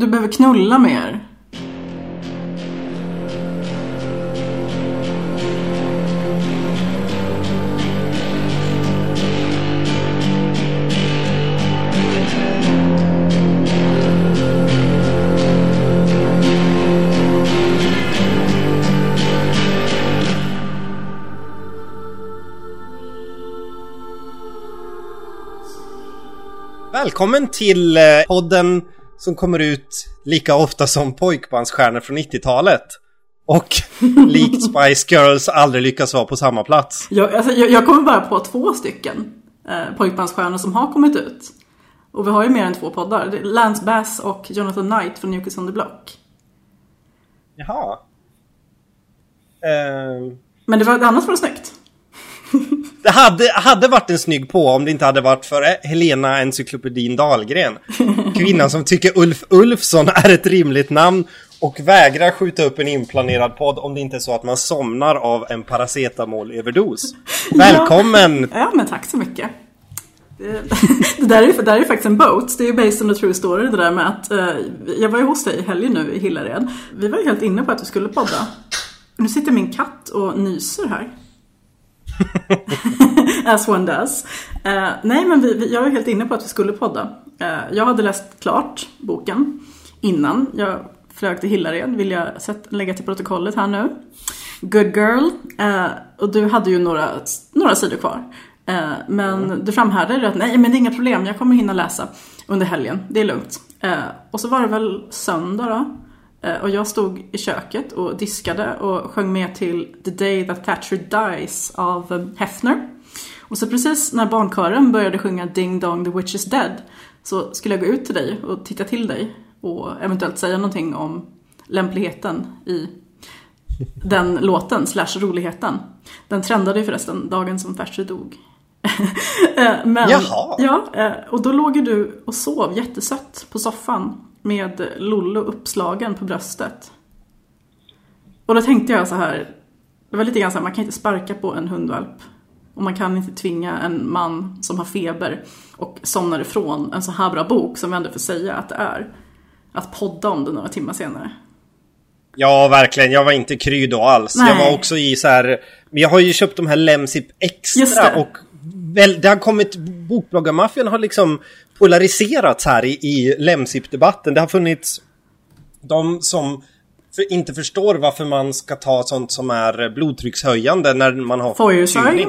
du behöver knulla mer. Välkommen till eh, podden som kommer ut lika ofta som pojkbandsstjärnor från 90-talet. Och likt Spice Girls aldrig lyckas vara på samma plats. Jag, alltså, jag, jag kommer bara på två stycken eh, pojkbandsstjärnor som har kommit ut. Och vi har ju mer än två poddar. Lance Bass och Jonathan Knight från New Kids on the Block. Jaha. Eh, Men det var, annars var det snyggt. Det hade, hade varit en snygg på om det inte hade varit för Helena Encyklopedin Dahlgren. Kvinnan som tycker Ulf Ulfsson är ett rimligt namn och vägrar skjuta upp en inplanerad podd om det inte är så att man somnar av en paracetamolöverdos. Välkommen! Ja, ja, men tack så mycket. Det, det, där är, det där är faktiskt en boat. Det är ju based on a true story det där med att eh, jag var ju hos dig i helgen nu i Hillared. Vi var ju helt inne på att vi skulle podda. Nu sitter min katt och nyser här. As one does. Eh, nej men vi, vi, jag var helt inne på att vi skulle podda. Eh, jag hade läst klart boken innan jag flög till Hillared vill jag sätt, lägga till protokollet här nu. Good girl. Eh, och du hade ju några, några sidor kvar. Men mm. du framhärdade att nej men det är inga problem, jag kommer hinna läsa under helgen, det är lugnt. Och så var det väl söndag då. Eh, och jag stod i köket och diskade och sjöng med till The Day That Thatcher Dies av eh, Hefner. Och så precis när barnkören började sjunga Ding Dong The Witch Is Dead så skulle jag gå ut till dig och titta till dig och eventuellt säga någonting om lämpligheten i den låten, slash roligheten. Den trendade ju förresten dagen som Thatcher dog. Eh, men, Jaha. Ja, och då låg ju du och sov jättesött på soffan med Lollo uppslagen på bröstet. Och då tänkte jag så här, det var lite grann så här, man kan inte sparka på en hundvalp. Och man kan inte tvinga en man som har feber och somnar ifrån en så här bra bok som vi ändå får säga att det är. Att podda om det några timmar senare. Ja, verkligen. Jag var inte kry då alls. Nej. Jag var också i så här... Jag har ju köpt de här Lemsip Extra och väl, det har kommit... Bokbloggarmaffian har liksom polariserats här i, i Lemsip-debatten. Det har funnits de som för, inte förstår varför man ska ta sånt som är blodtryckshöjande när man har Foyersög,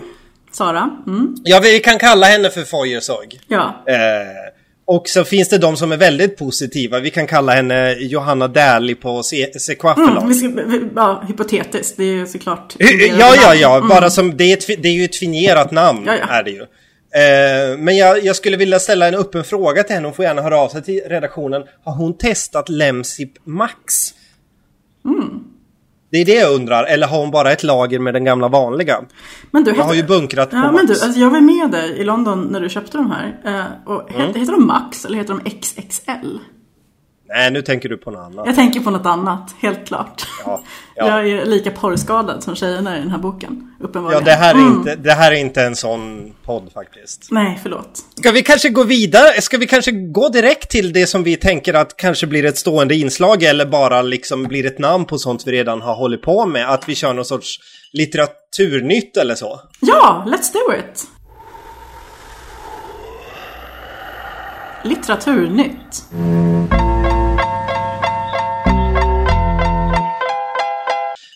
Sara. Mm. Ja, vi kan kalla henne för Foyersög. Ja. Eh, och så finns det de som är väldigt positiva. Vi kan kalla henne Johanna Dählie på Sequafelas. Mm, ja, hypotetiskt. Det är ju såklart... Ja, ja, ja. Mm. Bara som... Det är, ett, det är ju ett fingerat namn. Ja, ja. Är det ju. Eh, men jag, jag, skulle vilja ställa en öppen fråga till henne. Hon får gärna höra av sig till redaktionen. Har hon testat Lemsip Max? Mm. Det är det jag undrar. Eller har hon bara ett lager med den gamla vanliga? Men du, jag har ju bunkrat ja, på men Max. Du, alltså jag var med dig i London när du köpte de här. Uh, och mm. Heter de Max eller heter de XXL? Nej, nu tänker du på något annat. Jag tänker på något annat, helt klart. Ja, ja. Jag är lika porrskadad som tjejerna i den här boken, uppenbarligen. Ja, det här, är mm. inte, det här är inte en sån podd faktiskt. Nej, förlåt. Ska vi kanske gå vidare? Ska vi kanske gå direkt till det som vi tänker att kanske blir ett stående inslag eller bara liksom blir ett namn på sånt vi redan har hållit på med? Att vi kör någon sorts litteraturnytt eller så? Ja, let's do it! Litteraturnytt.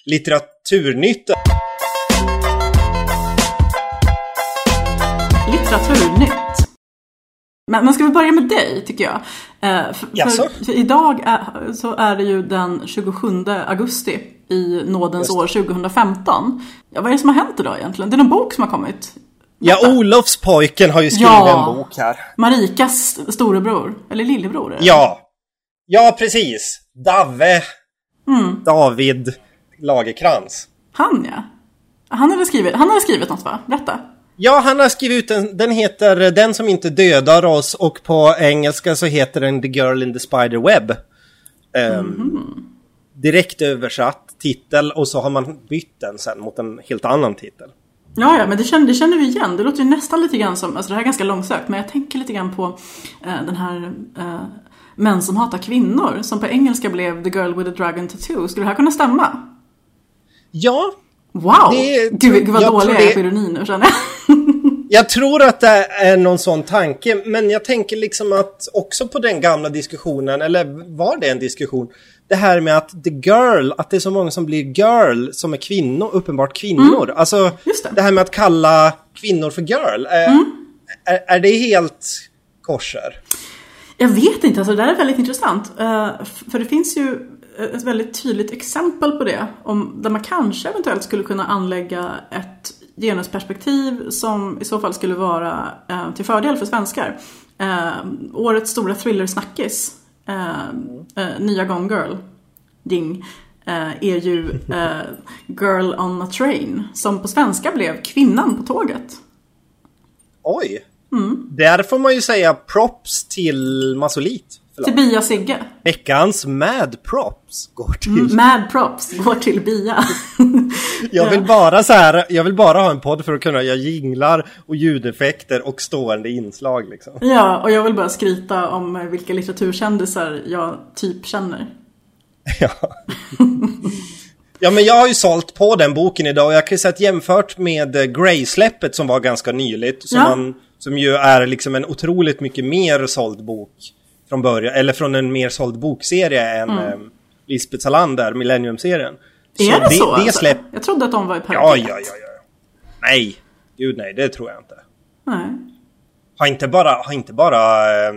Litteraturnytt. Litteraturnytt. Men, men ska vi börja med dig, tycker jag? Eh, för, för, för, idag är, så är det ju den 27 augusti i nådens år 2015. Ja, vad är det som har hänt idag egentligen? Det är någon bok som har kommit. Ja, Olofspojken har ju skrivit ja, en bok här. Marikas storebror, eller lillebror? Det? Ja. Ja, precis. Dave. Mm. David. Lagerkrans. Han ja. Han hade skrivit, han hade skrivit något va? Berätta. Ja, han har skrivit ut en, den heter Den som inte dödar oss och på engelska så heter den The Girl in the Spider Web. Um, mm. Direkt översatt titel och så har man bytt den sen mot en helt annan titel. Ja, ja, men det känner, det känner vi igen. Det låter ju nästan lite grann som, alltså det här är ganska långsökt, men jag tänker lite grann på eh, den här eh, män som hatar kvinnor, som på engelska blev The Girl with a Dragon Tattoo. Skulle det här kunna stämma? Ja. Wow! Det, Gud vad dålig jag är på ironi nu känner jag. jag tror att det är någon sån tanke, men jag tänker liksom att också på den gamla diskussionen, eller var det en diskussion? Det här med att the girl, att det är så många som blir girl som är kvinnor, uppenbart kvinnor. Mm. Alltså det. det. här med att kalla kvinnor för girl. Är, mm. är, är det helt korser? Jag vet inte, alltså det där är väldigt intressant. Uh, för det finns ju ett väldigt tydligt exempel på det. Om, där man kanske eventuellt skulle kunna anlägga ett genusperspektiv som i så fall skulle vara uh, till fördel för svenskar. Uh, årets stora thriller-snackis, nya Gone Girl, Ding, är ju Girl on a Train. Som på svenska blev Kvinnan på tåget. Oj! Mm. Där får man ju säga props till Masolit. Till Bia Sigge. Veckans Mad Props går till... Mm, mad Props går till Bia. jag vill bara så här, jag vill bara ha en podd för att kunna göra jinglar och ljudeffekter och stående inslag liksom. Ja, och jag vill bara skryta om vilka litteraturkändisar jag typ känner. ja. Ja men jag har ju sålt på den boken idag och jag kan säga att jämfört med Grey-släppet som var ganska nyligt som, ja. man, som ju är liksom en otroligt mycket mer såld bok från början, eller från en mer såld bokserie än mm. eh, Lisbeth Salander, Millennium-serien. Är så det, det så? Det alltså? släpp... Jag trodde att de var i paritet. Ja, ja, ja, ja. Nej, gud nej, det tror jag inte. Nej. Har inte bara, har inte bara, eh,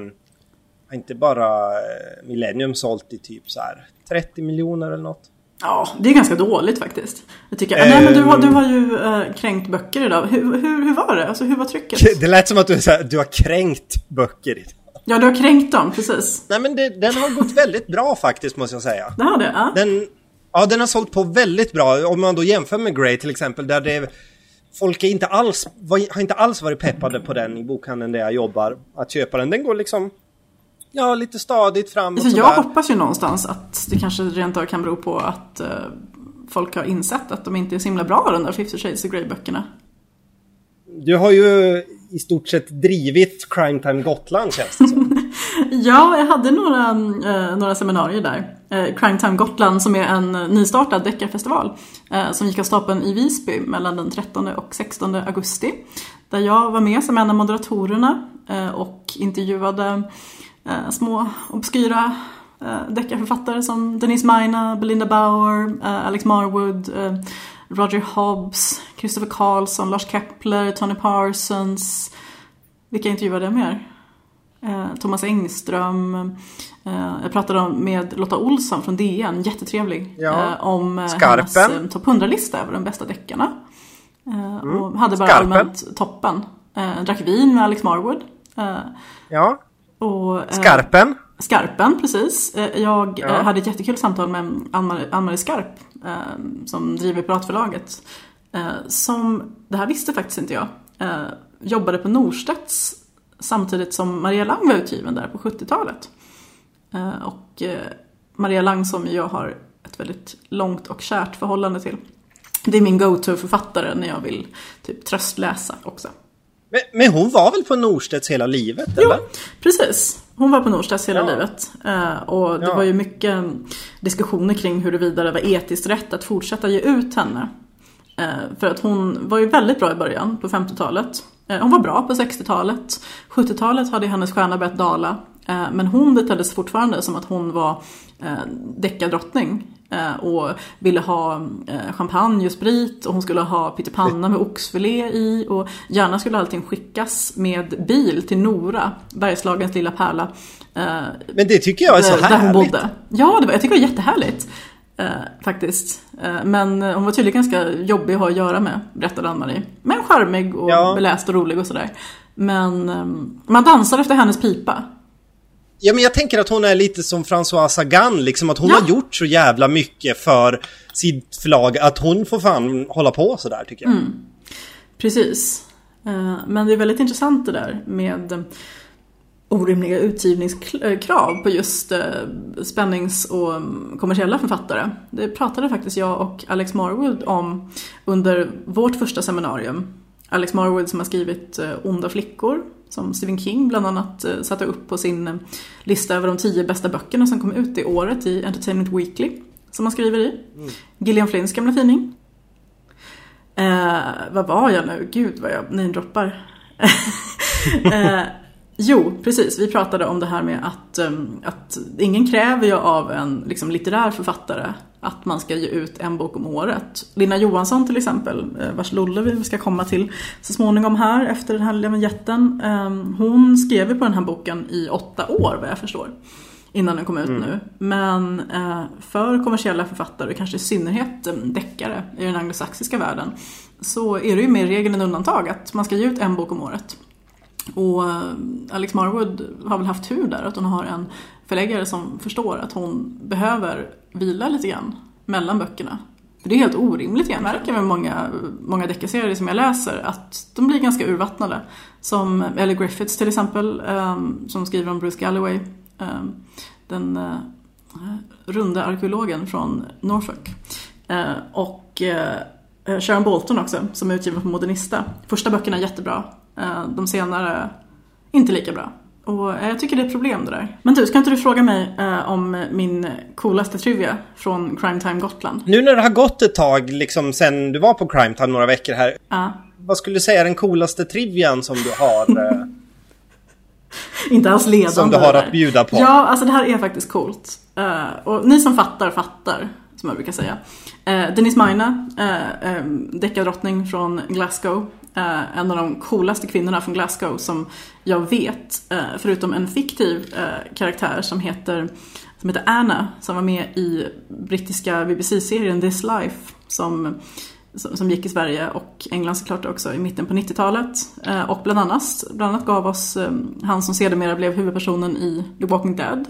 har inte bara eh, Millennium sålt i typ så här 30 miljoner eller något? Ja, det är ganska dåligt faktiskt. Jag tycker, eh, nej, men du, har, du har ju äh, kränkt böcker idag. Hur, hur, hur var det? Alltså, hur var trycket? Det lät som att du, här, du har kränkt böcker. Ja, du har kränkt dem, precis. Nej, men det, den har gått väldigt bra faktiskt, måste jag säga. Det har det? Ja. Den, ja, den har sålt på väldigt bra. Om man då jämför med Grey till exempel, där det Folk är inte alls, har inte alls varit peppade på den i bokhandeln där jag jobbar, att köpa den. Den går liksom Ja, lite stadigt framåt. Alltså, jag hoppas ju någonstans att det kanske rent av kan bero på att uh, folk har insett att de inte är så himla bra de där 50 Shades of Grey-böckerna. Du har ju i stort sett drivit Crime Time Gotland känns det som. ja, jag hade några, eh, några seminarier där. Eh, Crime Time Gotland som är en nystartad deckarfestival eh, som gick av stapeln i Visby mellan den 13 och 16 augusti. Där jag var med som en av moderatorerna eh, och intervjuade eh, små obskyra eh, deckarförfattare som Denise Mina, Belinda Bauer, eh, Alex Marwood, eh, Roger Hobbs, Christopher Carlson, Lars Kepler, Tony Parsons. Vilka intervjuade jag mer? Eh, Thomas Engström. Eh, jag pratade med Lotta Olsson från DN, jättetrevlig. Ja. Eh, om eh, hennes topp 100-lista över de bästa deckarna. Mm. Och hade bara Skarpen. allmänt toppen. drack vin med Alex Marwood. ja. Och, Skarpen? Skarpen, precis. Eh, jag ja. hade ett jättekul samtal med Ann-Marie Skarp som driver Piratförlaget. Som, det här visste faktiskt inte jag, jobbade på Norstedts samtidigt som Maria Lang var utgiven där på 70-talet. Och Maria Lang som jag har ett väldigt långt och kärt förhållande till. Det är min go-to-författare när jag vill typ tröstläsa också. Men, men, hon var väl på Norstedts hela livet? Jo, eller? precis. Hon var på Norstedts hela ja. livet. Uh, och det ja. var ju mycket diskussioner kring huruvida det var etiskt rätt att fortsätta ge ut henne. Uh, för att hon var ju väldigt bra i början på 50-talet. Uh, eh, hon var bra på 60-talet. 70-talet hade hennes stjärna börjat dala. Men hon betedde sig fortfarande som att hon var deckardrottning Eh, och ville ha eh, champagne och sprit och hon skulle ha pyttipanna med oxfilé i och gärna skulle allting skickas med bil till Nora, Bergslagens lilla pärla. Eh, Men det tycker jag är så härligt. Där hon bodde. Ja, det var, jag tycker det var jättehärligt. faktiskt. men hon var tydligen ganska jobbig att ha att göra med, berättade Ann-Marie. Men charmig och ja. beläst och rolig och sådär. Men man dansar efter hennes pipa. Ja men jag tänker att hon är lite som François Sagan liksom att hon ja. har gjort så jävla mycket för sitt förlag att hon får fan hålla på sådär tycker jag. Mm. Precis. Eh, men det är väldigt intressant det där med orimliga utgivningskrav på just eh, spännings och kommersiella författare. Det pratade faktiskt jag och Alex Marwood om under vårt första seminarium. Alex Marwood som har skrivit eh, Onda flickor som Stephen King bland annat eh, satte upp på sin eh, lista över de tio bästa böckerna som kom ut i året i Entertainment Weekly. Som han skriver i. Mm. Gillian Flynns gamla tidning. Eh, vad var jag nu? Gud vad jag namedroppar. eh, Jo, precis. Vi pratade om det här med att, um, att ingen kräver ju av en liksom, litterär författare att man ska ge ut en bok om året. Lina Johansson till exempel, eh, vars Lolle vi ska komma till så småningom här efter den här lilla jätten. Um, hon skrev ju på den här boken i åtta år vad jag förstår. Innan den kom ut mm. nu. Men uh, för kommersiella författare, kanske i synnerhet um, deckare i den anglosaxiska världen, så är det ju mer regel än undantag att man ska ge ut en bok om året. Och eh, Alex Marwood har väl haft tur där, att hon har en förläggare som förstår att hon behöver vila lite grann mellan böckerna. För det är helt orimligt jag märker med många, många deckarserier som jag läser att de blir ganska urvattnade. Som Ellie Griffiths till exempel, um, som skriver om Bruce Galloway. Um, den uh, runda arkeologen från Norfolk. Uh, och Sharon Bolton också, som är utgiven på Modernista. Första böckerna är jättebra. Eh, de senare inte lika bra. Och eh, jag tycker det är ett problem det där. Men du, ska inte du fråga mig eh, om min coolaste trivia från Crime Time Gotland? Nu när det har gått ett tag, liksom sen du var på Crime Time några veckor här. Uh. Vad skulle du säga är den coolaste trivian som du har? Eh, inte alls ledande. Som du har att bjuda på. Ja, alltså det här är faktiskt coolt. Uh, och ni som fattar, fattar. Som jag brukar säga. Uh, Denise Mina, uh, um, deckardrottning från Glasgow. Eh, en av de coolaste kvinnorna från Glasgow som jag vet, eh, förutom en fiktiv eh, karaktär som heter, som heter Anna, som var med i brittiska BBC-serien This Life, som som gick i Sverige och England såklart också i mitten på 90-talet. Eh, och bland annat, bland annat gav oss eh, han som sedermera blev huvudpersonen i The Walking Dead.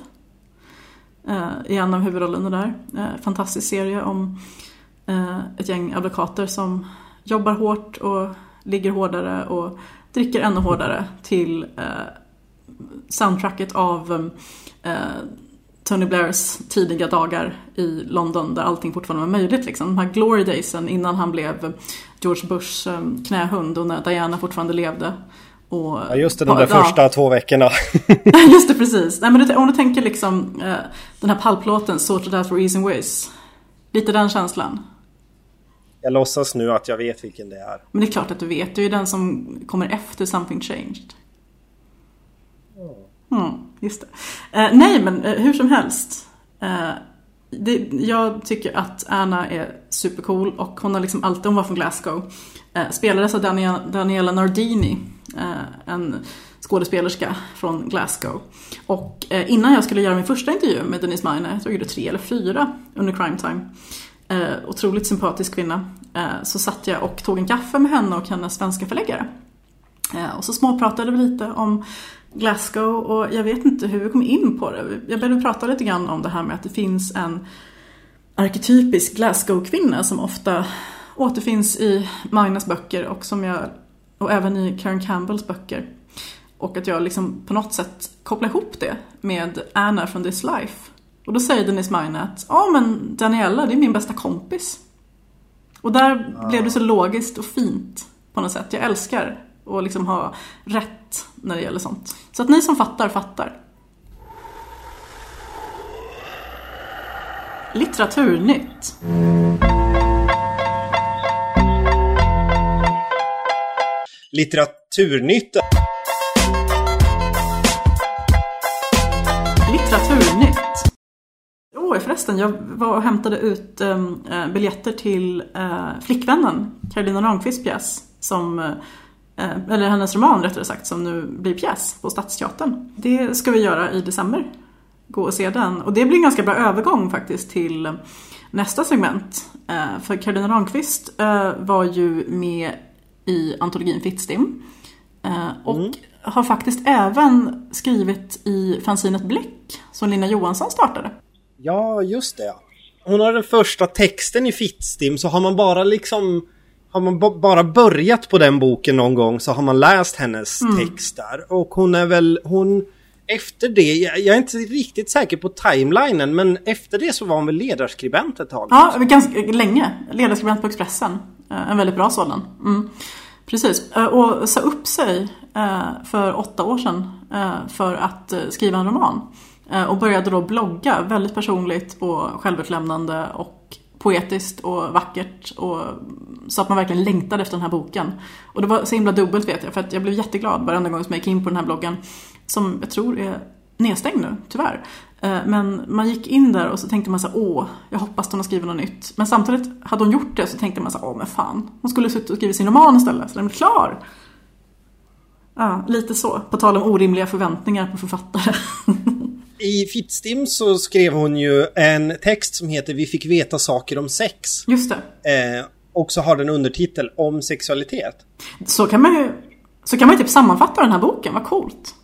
Eh, I en av huvudrollerna där. Fantastisk serie om ett gäng advokater som jobbar hårt och ligger hårdare och dricker ännu hårdare till eh, soundtracket av eh, Tony Blairs tidiga dagar i London där allting fortfarande var möjligt. Liksom. De här glory daysen innan han blev George Bushs eh, knähund och när Diana fortfarande levde. Och, ja just det, de där ja, första två veckorna. just det, precis. Nej, men om du tänker liksom eh, den här pallplåten Sorted Out for Easy Ways. Lite den känslan. Jag låtsas nu att jag vet vilken det är. Men det är klart att du vet. Det är den som kommer efter Something Changed. Mm, just det. Eh, nej, men eh, hur som helst. Eh, det, jag tycker att Anna är supercool och hon har liksom alltid, hon var från Glasgow. Eh, spelades av Daniela, Daniela Nardini, eh, en skådespelerska från Glasgow. Och eh, innan jag skulle göra min första intervju med Denise Meine, jag tror jag gjorde tre eller fyra under Crime Time, eh, otroligt sympatisk kvinna, eh, så satt jag och tog en kaffe med henne och hennes svenska förläggare. Eh, och så småpratade vi lite om Glasgow och jag vet inte hur vi kom in på det. Jag började prata lite grann om det här med att det finns en arketypisk Glasgow-kvinna som ofta återfinns i Magnas böcker och, som jag, och även i Karen Campbells böcker. Och att jag liksom på något sätt kopplar ihop det med Anna från This Life. Och då säger Denise Mine att ja men Daniela det är min bästa kompis. Och där ja. blev det så logiskt och fint på något sätt. Jag älskar att liksom ha rätt när det gäller sånt. Så att ni som fattar, fattar. Litteraturnytt. Litteraturnytt. Förresten, jag var och hämtade ut um, biljetter till uh, Flickvännen, Carolina Ramqvists pjäs. Som, uh, eller hennes roman rättare sagt, som nu blir pjäs på Stadsteatern. Det ska vi göra i december. Gå och se den. Och det blir en ganska bra övergång faktiskt till nästa segment. För Carolina Ramqvist var ju med i antologin Fittstim. Och mm. har faktiskt även skrivit i fanzinet Bläck som Lina Johansson startade. Ja, just det. Hon har den första texten i Fittstim så har man bara liksom har man bara börjat på den boken någon gång så har man läst hennes mm. text där. Och hon är väl, hon efter det, jag är inte riktigt säker på timelinen men efter det så var hon väl ledarskribent ett tag? Ja, ganska länge. Ledarskribent på Expressen. Eh, en väldigt bra sådan. Mm. Precis, och sa upp sig för åtta år sedan för att skriva en roman. Eh, och började då blogga väldigt personligt och självutlämnande och poetiskt och vackert. Och, så att man verkligen längtade efter den här boken. Och det var så himla dubbelt vet jag, för att jag blev jätteglad varenda gång som jag gick in på den här bloggen. Som jag tror är nedstängd nu, tyvärr. Eh, men man gick in där och så tänkte man så åh, jag hoppas hon har skrivit något nytt. Men samtidigt, hade hon gjort det så tänkte man så åh men fan, hon skulle suttit och skrivit sin roman istället, så den är klar. Ja, lite så. På tal om orimliga förväntningar på författare. I Fittstim så skrev hon ju en text som heter Vi fick veta saker om sex. Just det. Eh, och så har den undertitel Om sexualitet. Så kan man ju så kan man ju typ sammanfatta den här boken, vad coolt.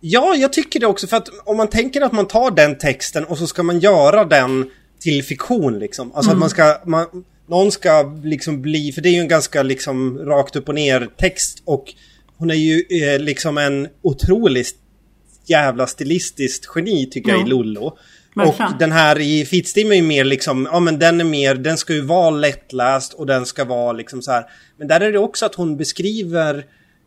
Ja, jag tycker det också för att om man tänker att man tar den texten och så ska man göra den till fiktion liksom. Alltså mm. att man ska, man, någon ska liksom bli, för det är ju en ganska liksom rakt upp och ner text och hon är ju eh, liksom en otroligt jävla stilistiskt geni tycker jag i Lollo. Och den här i Fittstim är ju mer liksom, ja men den är mer, den ska ju vara lättläst och den ska vara liksom så här. Men där är det också att hon beskriver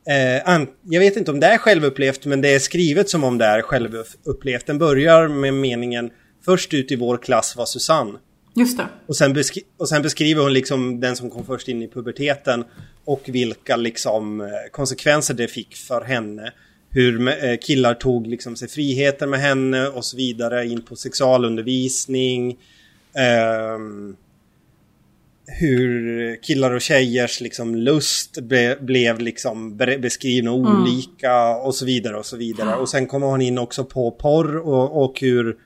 Eh, jag vet inte om det är självupplevt men det är skrivet som om det är självupplevt. Den börjar med meningen Först ut i vår klass var Susanne. Just det. Och sen, och sen beskriver hon liksom den som kom först in i puberteten och vilka liksom eh, konsekvenser det fick för henne. Hur eh, killar tog liksom sig friheter med henne och så vidare in på sexualundervisning. Eh, hur killar och tjejers liksom lust be, blev liksom beskrivna mm. olika och så vidare och så vidare. Och sen kommer hon in också på porr och, och hur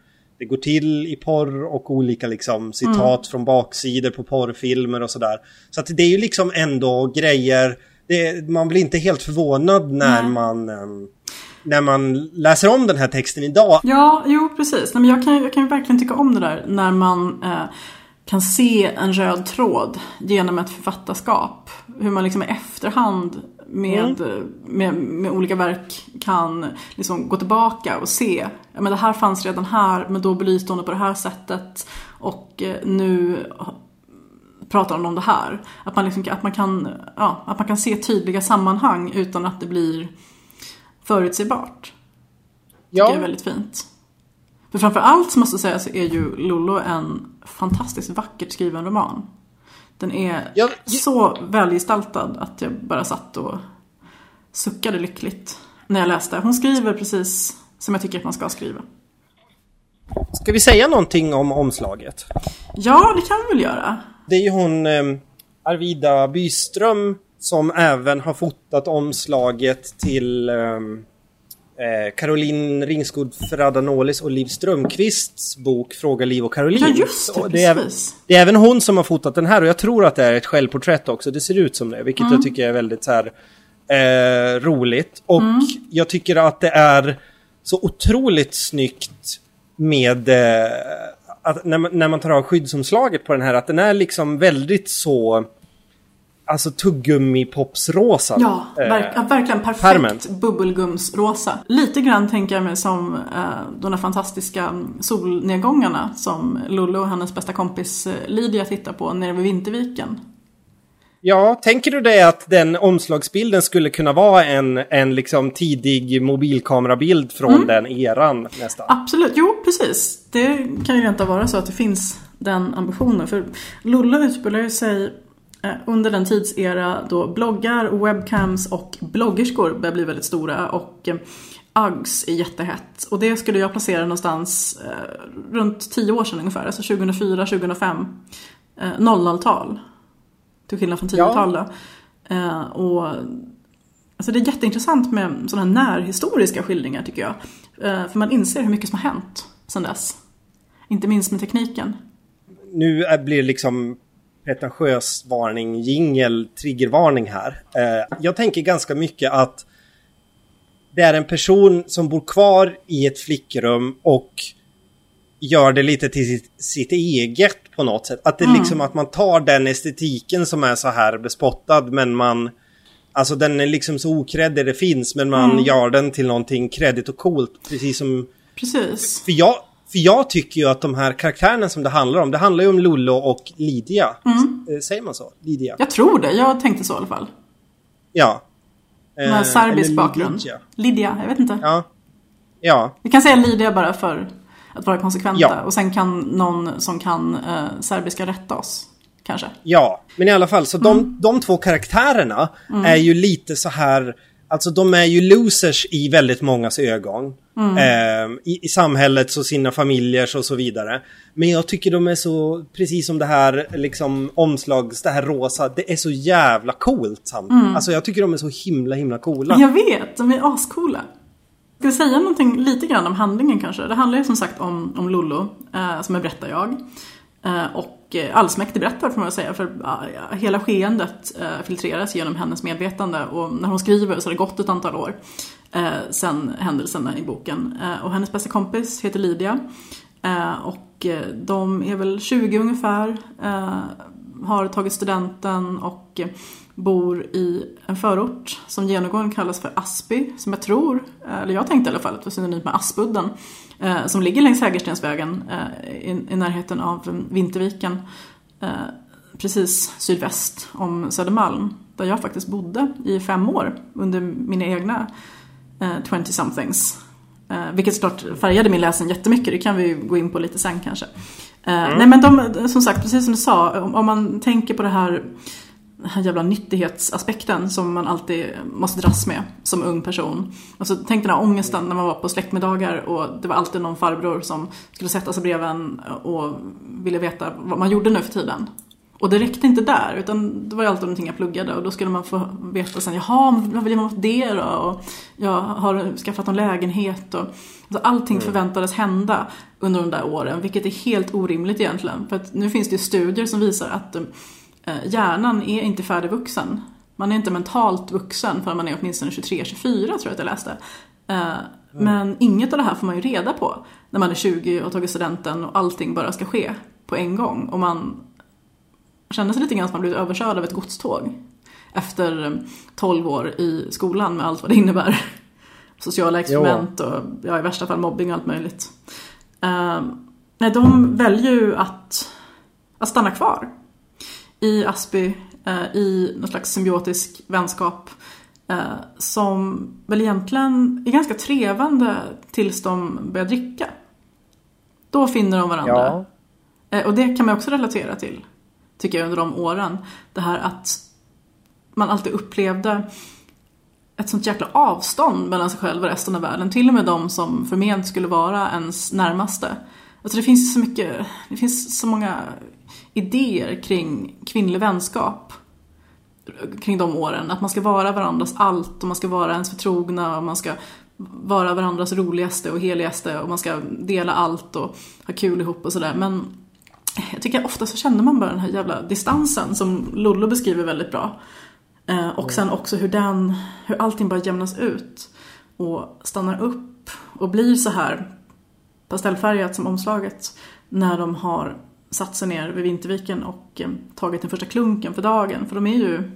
det går till i porr och olika liksom citat mm. från baksidor på porrfilmer och sådär. Så att det är ju liksom ändå grejer, det, man blir inte helt förvånad när Nej. man um, när man läser om den här texten idag. Ja, jo precis. Nej, men jag, kan, jag kan verkligen tycka om det där när man eh, kan se en röd tråd genom ett författarskap. Hur man liksom i efterhand med, mm. med, med, olika verk kan liksom gå tillbaka och se. Men det här fanns redan här, men då belyste hon det på det här sättet. Och eh, nu pratar om det här. Att man, liksom, att, man kan, ja, att man kan se tydliga sammanhang utan att det blir förutsägbart. Ja. Det är väldigt fint. För framför allt måste jag säga så är ju Lollo en fantastiskt vackert skriven roman. Den är ja, ja. så välgestaltad att jag bara satt och suckade lyckligt när jag läste. Hon skriver precis som jag tycker att man ska skriva. Ska vi säga någonting om omslaget? Ja, det kan vi väl göra. Det är ju hon eh, Arvida Byström som även har fotat omslaget till eh, eh, Caroline Ringskog Ferrada-Nålis och Liv Strömquists bok Fråga Liv och Caroline. Ja, just det, det, är, det är även hon som har fotat den här och jag tror att det är ett självporträtt också. Det ser ut som det, vilket mm. jag tycker är väldigt så här, eh, roligt. Och mm. jag tycker att det är så otroligt snyggt med eh, att när man, när man tar av skyddsomslaget på den här, att den är liksom väldigt så alltså tuggummi-popsrosa. Ja, verk, eh, verkligen perfekt bubbelgumsrosa. Lite grann tänker jag mig som eh, de där fantastiska solnedgångarna som Lollo och hennes bästa kompis eh, Lydia tittar på nere vid Vinterviken. Ja, tänker du dig att den omslagsbilden skulle kunna vara en, en liksom tidig mobilkamerabild från mm. den eran nästan? Absolut, jo precis. Det kan ju inte vara så att det finns den ambitionen. För Lollo utspelar sig Eh, under den tidsera då bloggar, webcams och bloggerskor börjar bli väldigt stora och eh, Uggs är jättehett. Och det skulle jag placera någonstans eh, runt 10 år sedan ungefär, alltså 2004, 2005. Eh, 00-tal. Till skillnad från 10-tal ja. eh, och Alltså det är jätteintressant med sådana här närhistoriska skildringar tycker jag. Eh, för man inser hur mycket som har hänt sedan dess. Inte minst med tekniken. Nu blir det liksom pretentiös varning, jingel, triggervarning här. Eh, jag tänker ganska mycket att det är en person som bor kvar i ett flickrum och gör det lite till sitt, sitt eget på något sätt. Att det mm. liksom att man tar den estetiken som är så här bespottad men man Alltså den är liksom så okreddig det finns men man mm. gör den till någonting kreddigt och coolt. Precis som... Precis. För jag, för jag tycker ju att de här karaktärerna som det handlar om, det handlar ju om Lollo och Lydia. Mm. Säger man så? Lydia? Jag tror det, jag tänkte så i alla fall. Ja. Med eh, serbisk bakgrund. Lydia. Lydia, jag vet inte. Ja. Ja. Vi kan säga Lydia bara för att vara konsekventa. Ja. Och sen kan någon som kan eh, serbiska rätta oss. Kanske. Ja, men i alla fall så mm. de, de två karaktärerna mm. är ju lite så här Alltså de är ju losers i väldigt mångas ögon. Mm. Eh, i, i, samhällets och sina familjers och så vidare. Men jag tycker de är så, precis som det här liksom omslags, det här rosa, det är så jävla coolt. Mm. Alltså jag tycker de är så himla himla coola. Jag vet, de är ascoola. Ska vi säga någonting lite grann om handlingen kanske? Det handlar ju som sagt om, om Lollo, eh, som är berättar-jag. Eh, och eh, allsmäktig berättare får man säga, för eh, hela skeendet eh, filtreras genom hennes medvetande och när hon skriver så har det gått ett antal år eh, sen händelserna i boken. Eh, och hennes bästa kompis heter Lydia och de är väl 20 ungefär, har tagit studenten och bor i en förort som genomgående kallas för Asby, som jag tror, eller jag tänkte i alla fall att det var synonymt med Aspudden, eh, som ligger längs Hägerstensvägen eh, i, närheten av Vinterviken, eh, precis sydväst om Södermalm, där jag faktiskt bodde i fem år under mina egna 20-somethings. Eh, eh, vilket såklart färgade min läsning jättemycket, det kan vi gå in på lite sen kanske. Eh, mm. Nej men de, som sagt, precis som du sa, om, man tänker på det här här jävla nyttighetsaspekten som man alltid måste dras med som ung person. Alltså, tänk den här ångesten när man var på släktmiddagar och det var alltid någon farbror som skulle sätta sig bredvid en och ville veta vad man gjorde nu för tiden. Och det räckte inte där, utan det var ju alltid någonting jag pluggade och då skulle man få veta sen, jaha, vad vill man åt det då? Och jag har skaffat en lägenhet och alltså allting mm. förväntades hända under de där åren, vilket är helt orimligt egentligen. För att nu finns det ju studier som visar att Eh, hjärnan är inte färdigvuxen. Man är inte mentalt vuxen förrän man är åtminstone 23-24 tror jag att jag läste. Eh, mm. Men inget av det här får man ju reda på när man är 20 och tagit studenten och allting bara ska ske på en gång. Och man känner sig lite grann som man blivit överkörd av ett godståg. Efter 12 år i skolan med allt vad det innebär. Sociala experiment och ja, i värsta fall mobbing och allt möjligt. Nej, de väljer ju att, att stanna kvar i Asby eh, i någon slags symbiotisk vänskap eh, som väl egentligen är ganska trevande tills de börjar dricka. Då finner de varandra. Ja. Eh, och det kan man också relatera till, tycker jag, under de åren. Det här att man alltid upplevde ett sånt jäkla avstånd mellan sig själv och resten av världen. Till och med de som förment skulle vara ens närmaste. Alltså det finns så mycket, det finns så många idéer kring kvinnlig vänskap kring de åren. Att man ska vara varandras allt och man ska vara ens förtrogna och man ska vara varandras roligaste och heligaste och man ska dela allt och ha kul ihop och sådär. Men jag tycker ofta så känner man bara den här jävla distansen som Lollo beskriver väldigt bra. Eh, och sen också hur den, hur allting bara jämnas ut och stannar upp och blir så här pastellfärgat som omslaget när de har satt sig ner vid Vinterviken och eh, tagit den första klunken för dagen. För de är ju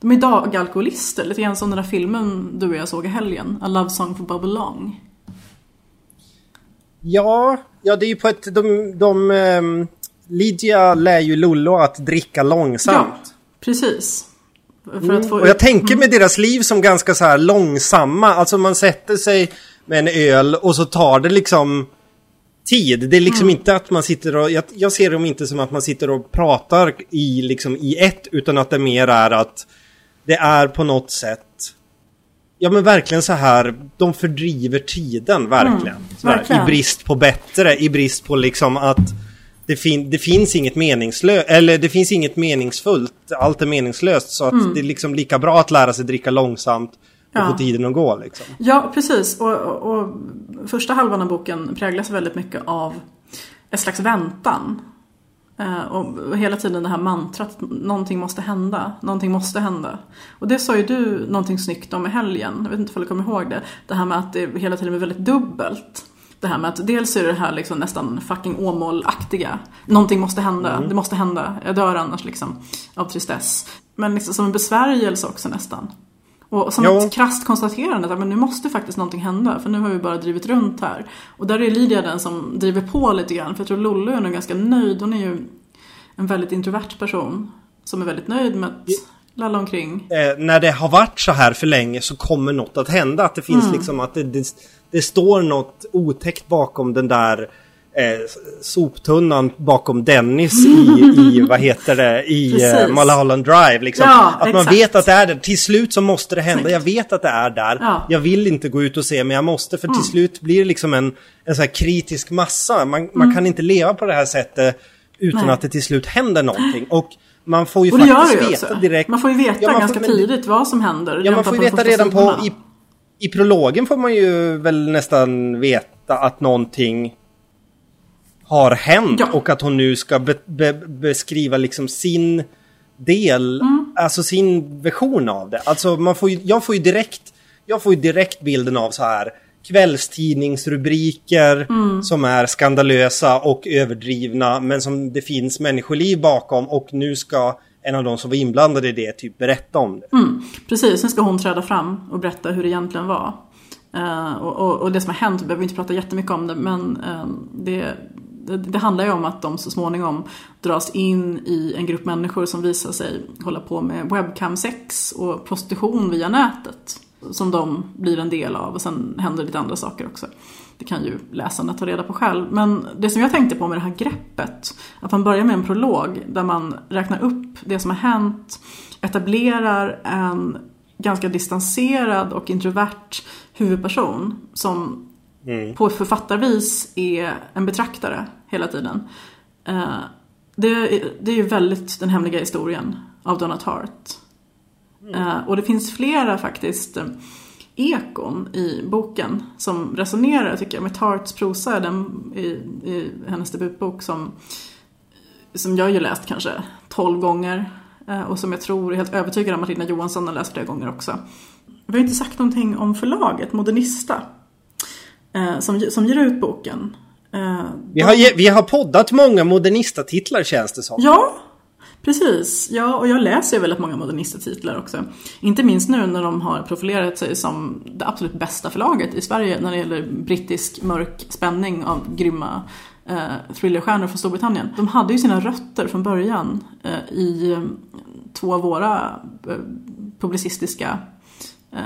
de är dagalkoholister, lite grann som den där filmen du och jag såg i helgen, A Love Song for Bubble Long. Ja, ja det är ju på ett... De, de, um, Lydia lär ju Lollo att dricka långsamt. Ja, precis. Mm. Få... Och jag tänker med deras liv som ganska så här långsamma. Alltså man sätter sig med en öl och så tar det liksom tid. Det är liksom mm. inte att man sitter och... Jag, jag, ser dem inte som att man sitter och pratar i, liksom, i ett, utan att det mer är att det är på något sätt... Ja men verkligen så här, de fördriver tiden verkligen. Mm, verkligen. I brist på bättre, i brist på liksom att det, fin det finns inget meningslöst, eller det finns inget meningsfullt, allt är meningslöst. Så att mm. det är liksom lika bra att lära sig dricka långsamt och ja. få tiden att gå. Liksom. Ja, precis. Och, och, och, första halvan av boken präglas väldigt mycket av ett slags väntan. Eh, och hela tiden det här mantrat, någonting måste hända, någonting måste hända. Och det sa ju du någonting snyggt om i helgen, jag vet inte om du kommer ihåg det. Det här med att det hela tiden är väldigt dubbelt. Det här med att dels är det här liksom nästan fucking Åmål-aktiga. Någonting måste hända, mm. det måste hända, jag dör annars liksom av tristess. Men liksom som en besvärjelse också nästan. Och som jo. ett krasst konstaterande att men nu måste faktiskt någonting hända för nu har vi bara drivit runt här. Och där är Lydia den som driver på lite grann för jag tror Lollo är nog ganska nöjd. Hon är ju en väldigt introvert person som är väldigt nöjd med att lalla omkring. Eh, när det har varit så här för länge så kommer något att hända. Att det finns mm. liksom att det, det, det, står något otäckt bakom den där eh, soptunnan bakom Dennis i, i vad heter det, i eh, Mulholland Drive. Liksom. Ja, att man vet att det är där. Till slut så måste det hända. Jag vet att det är där. Ja. Jag vill inte gå ut och se men jag måste för mm. till slut blir det liksom en, en så kritisk massa. Man, mm. man kan inte leva på det här sättet utan Nej. att det till slut händer någonting. Och man får ju och faktiskt veta också. direkt. Man får ju veta ja, ganska får, tidigt vad som händer. Ja, man får ju veta redan på i, i prologen får man ju väl nästan veta att någonting har hänt ja. och att hon nu ska be, be, beskriva liksom sin del, mm. alltså sin version av det. Alltså man får ju, jag får ju direkt, jag får ju direkt bilden av så här kvällstidningsrubriker mm. som är skandalösa och överdrivna men som det finns människoliv bakom och nu ska en av de som var inblandade i det typ berätta om det. Mm. Precis, sen ska hon träda fram och berätta hur det egentligen var. Uh, och, och, och, det som har hänt, vi behöver inte prata jättemycket om det, men uh, det, det, det, handlar ju om att de så småningom dras in i en grupp människor som visar sig hålla på med webcam-sex och prostitution via nätet som de blir en del av och sen händer lite andra saker också. Det kan ju läsarna ta reda på själv. Men det som jag tänkte på med det här greppet, att man börjar med en prolog där man räknar upp det som har hänt, etablerar en ganska distanserad och introvert huvudperson som mm. på författarvis är en betraktare hela tiden. Eh, det, det är ju väldigt den hemliga historien av Donald Hart. Mm. Och det finns flera faktiskt eh, ekon i boken som resonerar tycker jag med Tarts prosa den, i, i hennes debutbok som, som jag ju läst kanske 12 gånger eh, och som jag tror är helt övertygad om att Lina Johansson har läst flera gånger också. Vi har inte sagt någonting om förlaget Modernista som, som ger ut boken. Vi har, vi har poddat många Modernista-titlar känns det som. Ja, Precis, ja och jag läser ju väldigt många modernista-titlar också. Inte minst nu när de har profilerat sig som det absolut bästa förlaget i Sverige när det gäller brittisk mörk spänning av grymma eh, thrillerstjärnor från Storbritannien. De hade ju sina rötter från början eh, i eh, två av våra eh, publicistiska eh,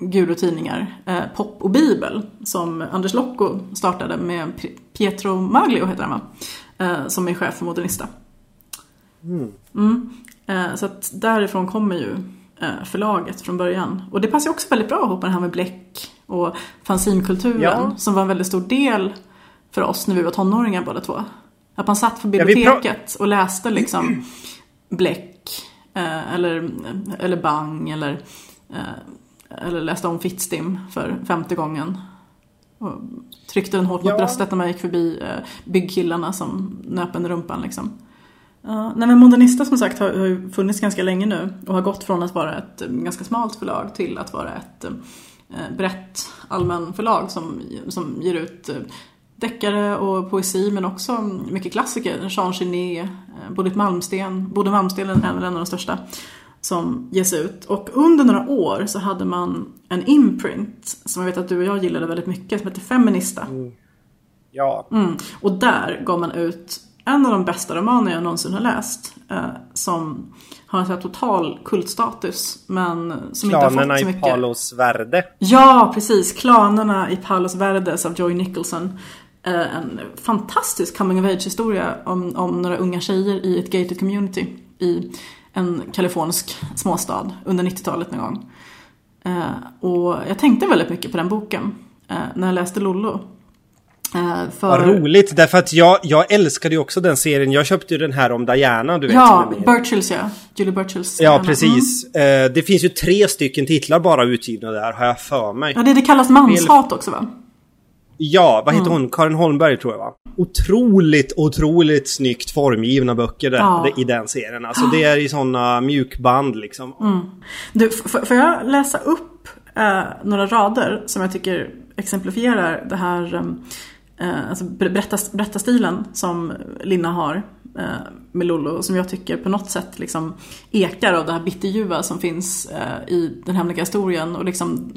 gurutidningar, eh, Pop och Bibel, som Anders Locko startade med Pietro Maglio heter han va? Eh, som är chef för Modernista. Mm. Mm. Eh, så att därifrån kommer ju eh, förlaget från början. Och det passar också väldigt bra ihop med det här med bläck och fanzinkulturen ja. som var en väldigt stor del för oss när vi var tonåringar båda två. Att man satt på biblioteket och läste liksom bläck eh, eller, eller bang eller, eller läste om Fittstim för femte gången. Och tryckte den hårt mot ja. bröstet när man gick förbi byggkillarna som nöp en rumpan liksom. Nej men Modernista som sagt har, har funnits ganska länge nu och har gått från att vara ett eh, ganska smalt förlag till att vara ett eh, brett allmän förlag som, som ger ut eh, deckare och poesi men också mycket klassiker. Jean Genet, eh, Bodil Malmsten, Bodil Malmsten är en av de största som ges ut. Och under några år så hade man en imprint som jag vet att du och jag gillade väldigt mycket som heter Feminista. Mm. Ja. Mm. Och där gav man ut en av de bästa romaner jag någonsin har läst. Eh, som har en sån här total kultstatus. Men som Klanerna inte har fått så mycket. i Palos Verde. Ja, precis. Klanerna i Palos Verdes av Joy Nicholson. Eh, en fantastisk coming of age historia om, om några unga tjejer i ett gated community i en kalifornisk småstad under 90-talet någon gång. Eh, och jag tänkte väldigt mycket på den boken eh, när jag läste Lollo. Uh, för... Vad roligt, därför att jag, jag älskade ju också den serien. Jag köpte ju den här om Diana, du vet. Ja, Birchills ja. Julie Birchills. Ja, precis. Mm. Det finns ju tre stycken titlar bara utgivna där, har jag för mig. Ja, det, det kallas manshat också va? Ja, vad heter mm. hon? Karin Holmberg tror jag va? Otroligt, otroligt snyggt formgivna böcker där, ja. i den serien. Alltså det är i sådana mjukband liksom. Mm. Du, får jag läsa upp uh, några rader som jag tycker exemplifierar det här um, eh, alltså berättarstilen som Linna har eh, med Lollo som jag tycker på något sätt liksom ekar av det här bitterljuva som finns eh, i den hemliga historien och liksom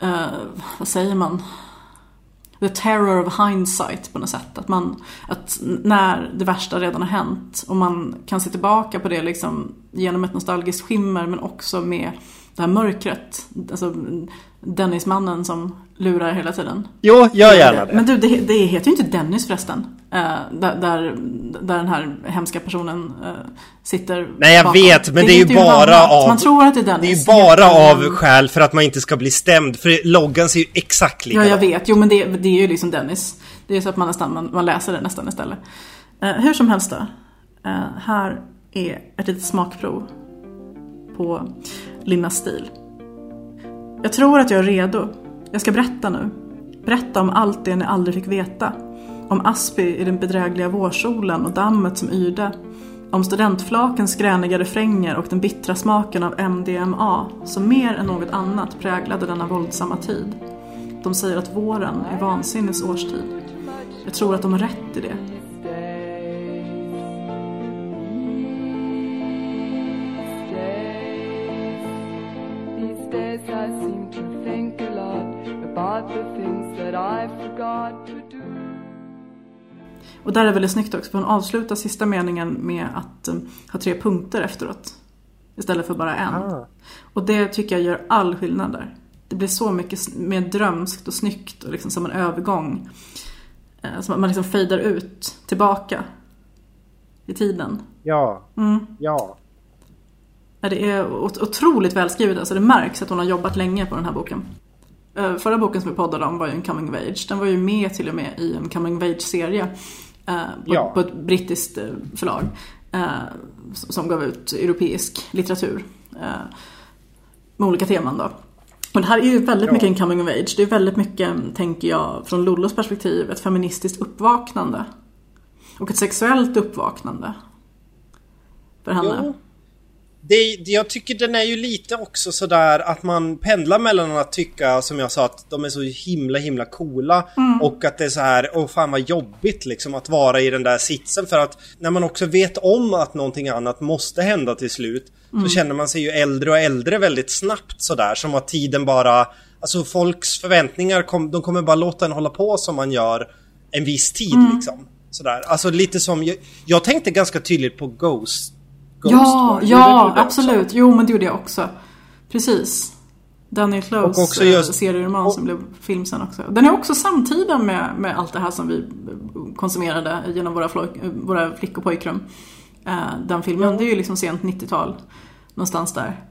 eh, vad säger man? The terror of hindsight på något sätt. Att, man, att när det värsta redan har hänt och man kan se tillbaka på det liksom genom ett nostalgiskt skimmer men också med det här mörkret. Alltså Dennismannen som lurar hela tiden. Jo, gör gärna det. Men du, det, det heter ju inte Dennis förresten. Uh, där, där, där, den här hemska personen uh, sitter Nej, jag bakom. vet, men det, det är ju bara av... Man tror att det är Dennis. Det är ju bara av skäl för att man inte ska bli stämd. För loggan ser ju exakt likadan Ja, jag vet. Jo, men det, det är ju liksom Dennis. Det är så att man nästan, man, man läser det nästan istället. Uh, hur som helst då. här är ett litet smakprov på Linnas stil. Jag tror att jag är redo. Jag ska berätta nu. Berätta om allt det ni aldrig fick veta. Om Aspi i den bedrägliga vårsolen och dammet som yrde. Om studentflakens gräniga refränger och den bittra smaken av MDMA som mer än något annat präglade denna våldsamma tid. De säger att våren är vansinnets årstid. Jag tror att de har rätt i det. Och där är väldigt snyggt också för hon avslutar sista meningen med att um, ha tre punkter efteråt. Istället för bara en. Ah. Och det tycker jag gör all skillnad där. Det blir så mycket mer drömskt och snyggt och liksom som en övergång. Eh, som att man liksom fejdar ut tillbaka i tiden. Ja. Mm. Ja. Det är otroligt välskrivet. Alltså det märks att hon har jobbat länge på den här boken. Eh, förra boken som vi poddade om var ju en coming of age. Den var ju med till och med i en coming of age-serie. Eh, på, ja. på, ett brittiskt eh, förlag. Som gav ut europeisk litteratur. Med olika teman då. Och det här är ju väldigt ja. mycket en coming of age. Det är väldigt mycket, tänker jag, från Lollos perspektiv, ett feministiskt uppvaknande. Och ett sexuellt uppvaknande. För henne. Jo det, jag tycker den är ju lite också sådär att man pendlar mellan att tycka som jag sa att de är så himla himla coola mm. och att det är så här, åh fan vad jobbigt liksom att vara i den där sitsen för att när man också vet om att någonting annat måste hända till slut mm. så känner man sig ju äldre och äldre väldigt snabbt sådär som att tiden bara Alltså folks förväntningar, kom, de kommer bara låta en hålla på som man gör en viss tid mm. liksom. Sådär. Alltså lite som, jag, jag tänkte ganska tydligt på Ghost Ghost Ja, ja absolut. Också. Jo men det gjorde jag också. Precis. Daniel Close och också just, serieroman som blev film sen också. Den är också samtida med, med allt det här som vi konsumerade genom våra, våra flick och pojkrum. Den filmen, ja. det är ju liksom sent 90-tal. Någonstans där.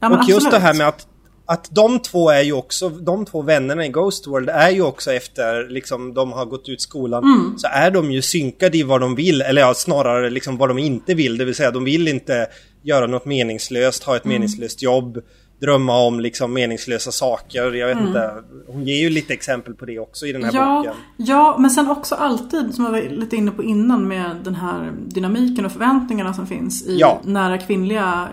Ja, och absolut. just det här med att att de två är ju också, de två vännerna i Ghost World är ju också efter liksom de har gått ut skolan mm. så är de ju synkade i vad de vill eller ja snarare liksom vad de inte vill det vill säga de vill inte göra något meningslöst, ha ett mm. meningslöst jobb drömma om liksom meningslösa saker. Jag vet mm. inte. Hon ger ju lite exempel på det också i den här ja, boken. Ja, men sen också alltid, som jag var lite inne på innan med den här dynamiken och förväntningarna som finns i ja. nära kvinnliga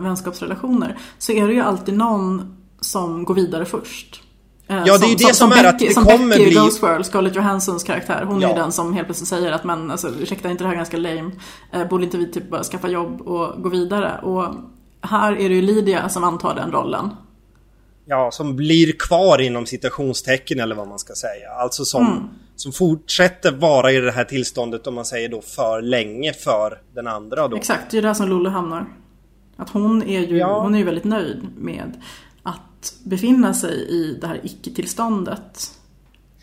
vänskapsrelationer. Så är det ju alltid någon som går vidare först. Eh, ja, det är ju det som, som, som är Becky, att det som kommer Becky bli... Ghost World, Scarlett Johanssons karaktär. Hon ja. är ju den som helt plötsligt säger att men alltså, ursäkta, inte det här ganska lame? Eh, borde inte vi typ bara skaffa jobb och gå vidare? Och här är det ju Lydia som antar den rollen. Ja, som blir kvar inom citationstecken eller vad man ska säga. Alltså som, mm. som fortsätter vara i det här tillståndet om man säger då för länge för den andra då. Exakt, det är där som Lollo hamnar. Att hon är ju, ja. hon är ju väldigt nöjd med att befinna sig i det här icke-tillståndet.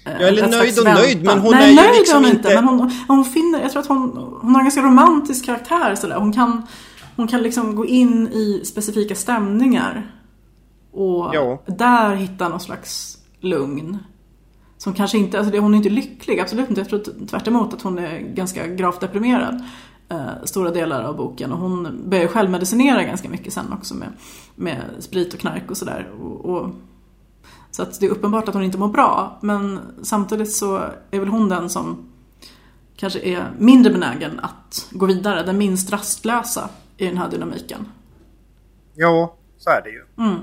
Ja, eller nöjd och nöjd men hon Nej, är ju nöjd liksom hon inte. Men hon, hon finner, jag tror att hon, hon har en ganska romantisk karaktär sådär. Hon kan hon kan liksom gå in i specifika stämningar och jo. där hitta någon slags lugn. Som kanske inte, alltså hon är inte lycklig, absolut inte. Jag tror tvärt att hon är ganska gravt deprimerad eh, stora delar av boken. Och hon börjar själv medicinera ganska mycket sen också med, med sprit och knark och sådär. Och, och, så att det är uppenbart att hon inte mår bra. Men samtidigt så är väl hon den som kanske är mindre benägen att gå vidare, den minst rastlösa i den här dynamiken. Ja, så är det ju. Mm.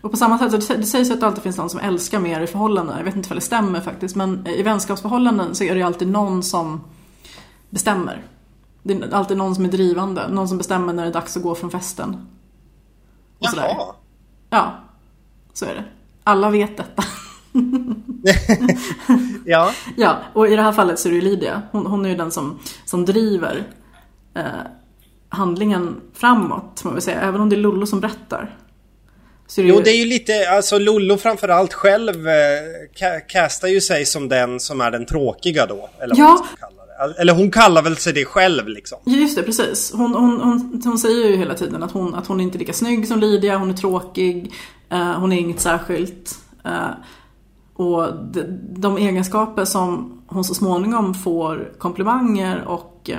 Och på samma sätt, det sägs att det alltid finns någon som älskar mer i förhållanden. Jag vet inte om det stämmer faktiskt. Men i vänskapsförhållanden så är det alltid någon som bestämmer. Det är alltid någon som är drivande. Någon som bestämmer när det är dags att gå från festen. Och Jaha. Sådär. Ja, så är det. Alla vet detta. ja. Ja, och i det här fallet så är det ju Lydia. Hon, hon är ju den som, som driver eh, handlingen framåt, man väl säga. Även om det är Lollo som berättar. Det jo, det är ju lite, alltså Lollo framförallt själv eh, castar ju sig som den som är den tråkiga då. Eller vad ja. Eller hon kallar väl sig det själv liksom. Just det, precis. Hon, hon, hon, hon säger ju hela tiden att hon, att hon inte är lika snygg som Lydia, hon är tråkig, eh, hon är inget särskilt. Eh, och de, de, egenskaper som hon så småningom får komplimanger och,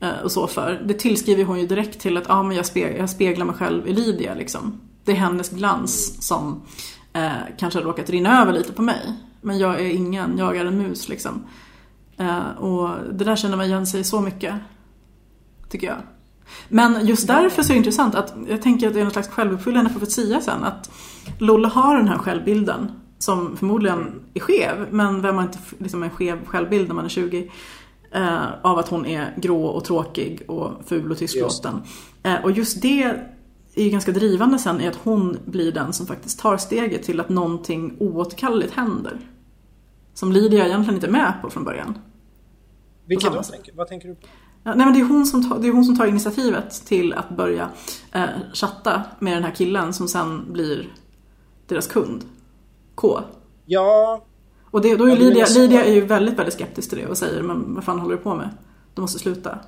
eh, och så för, det tillskriver hon ju direkt till att ah, men jag, speglar, jag speglar mig själv i Lydia liksom. Det är hennes glans som eh, kanske har råkat rinna över lite på mig. Men jag är ingen, jag är en mus liksom. Eh, och det där känner man igen sig så mycket. Tycker jag. Men just därför så är det intressant att jag tänker att det är någon slags självuppfyllande profetia sen. Att Lolla har den här självbilden som förmodligen är skev, men vem har inte liksom en skev självbild när man är 20? Eh, av att hon är grå och tråkig och ful och tystlåten. Eh, och just det är ju ganska drivande sen i att hon blir den som faktiskt tar steget till att någonting oåterkalleligt händer. Som Lydia egentligen inte är med på från början. Vilket då? Vad tänker du på? Ja, nej men det är, hon som tar, det är hon som tar initiativet till att börja eh, chatta med den här killen som sen blir deras kund. K. Ja. Och det, då är ja, Lydia, Lydia är ju väldigt, väldigt skeptisk till det och säger men vad fan håller du på med? Du måste sluta.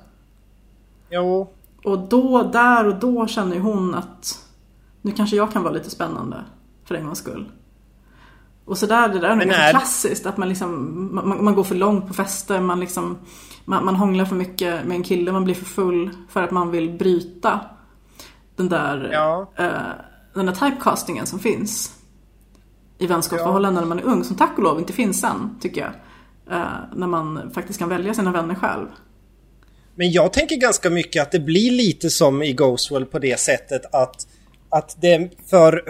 Jo. Och då, där och då känner ju hon att nu kanske jag kan vara lite spännande för en gångs skull. Och så där, det där är nog ganska klassiskt, att man, liksom, man, man, går för långt på fester, man, liksom, man, man hånglar för mycket med en kille, man blir för full för att man vill bryta den där, ja. eh, den där typecastingen som finns i vänskapsförhållanden ja. när man är ung, som tack och lov inte finns sen, tycker jag. Eh, när man faktiskt kan välja sina vänner själv. Men jag tänker ganska mycket att det blir lite som i Ghostworld på det sättet att, att det för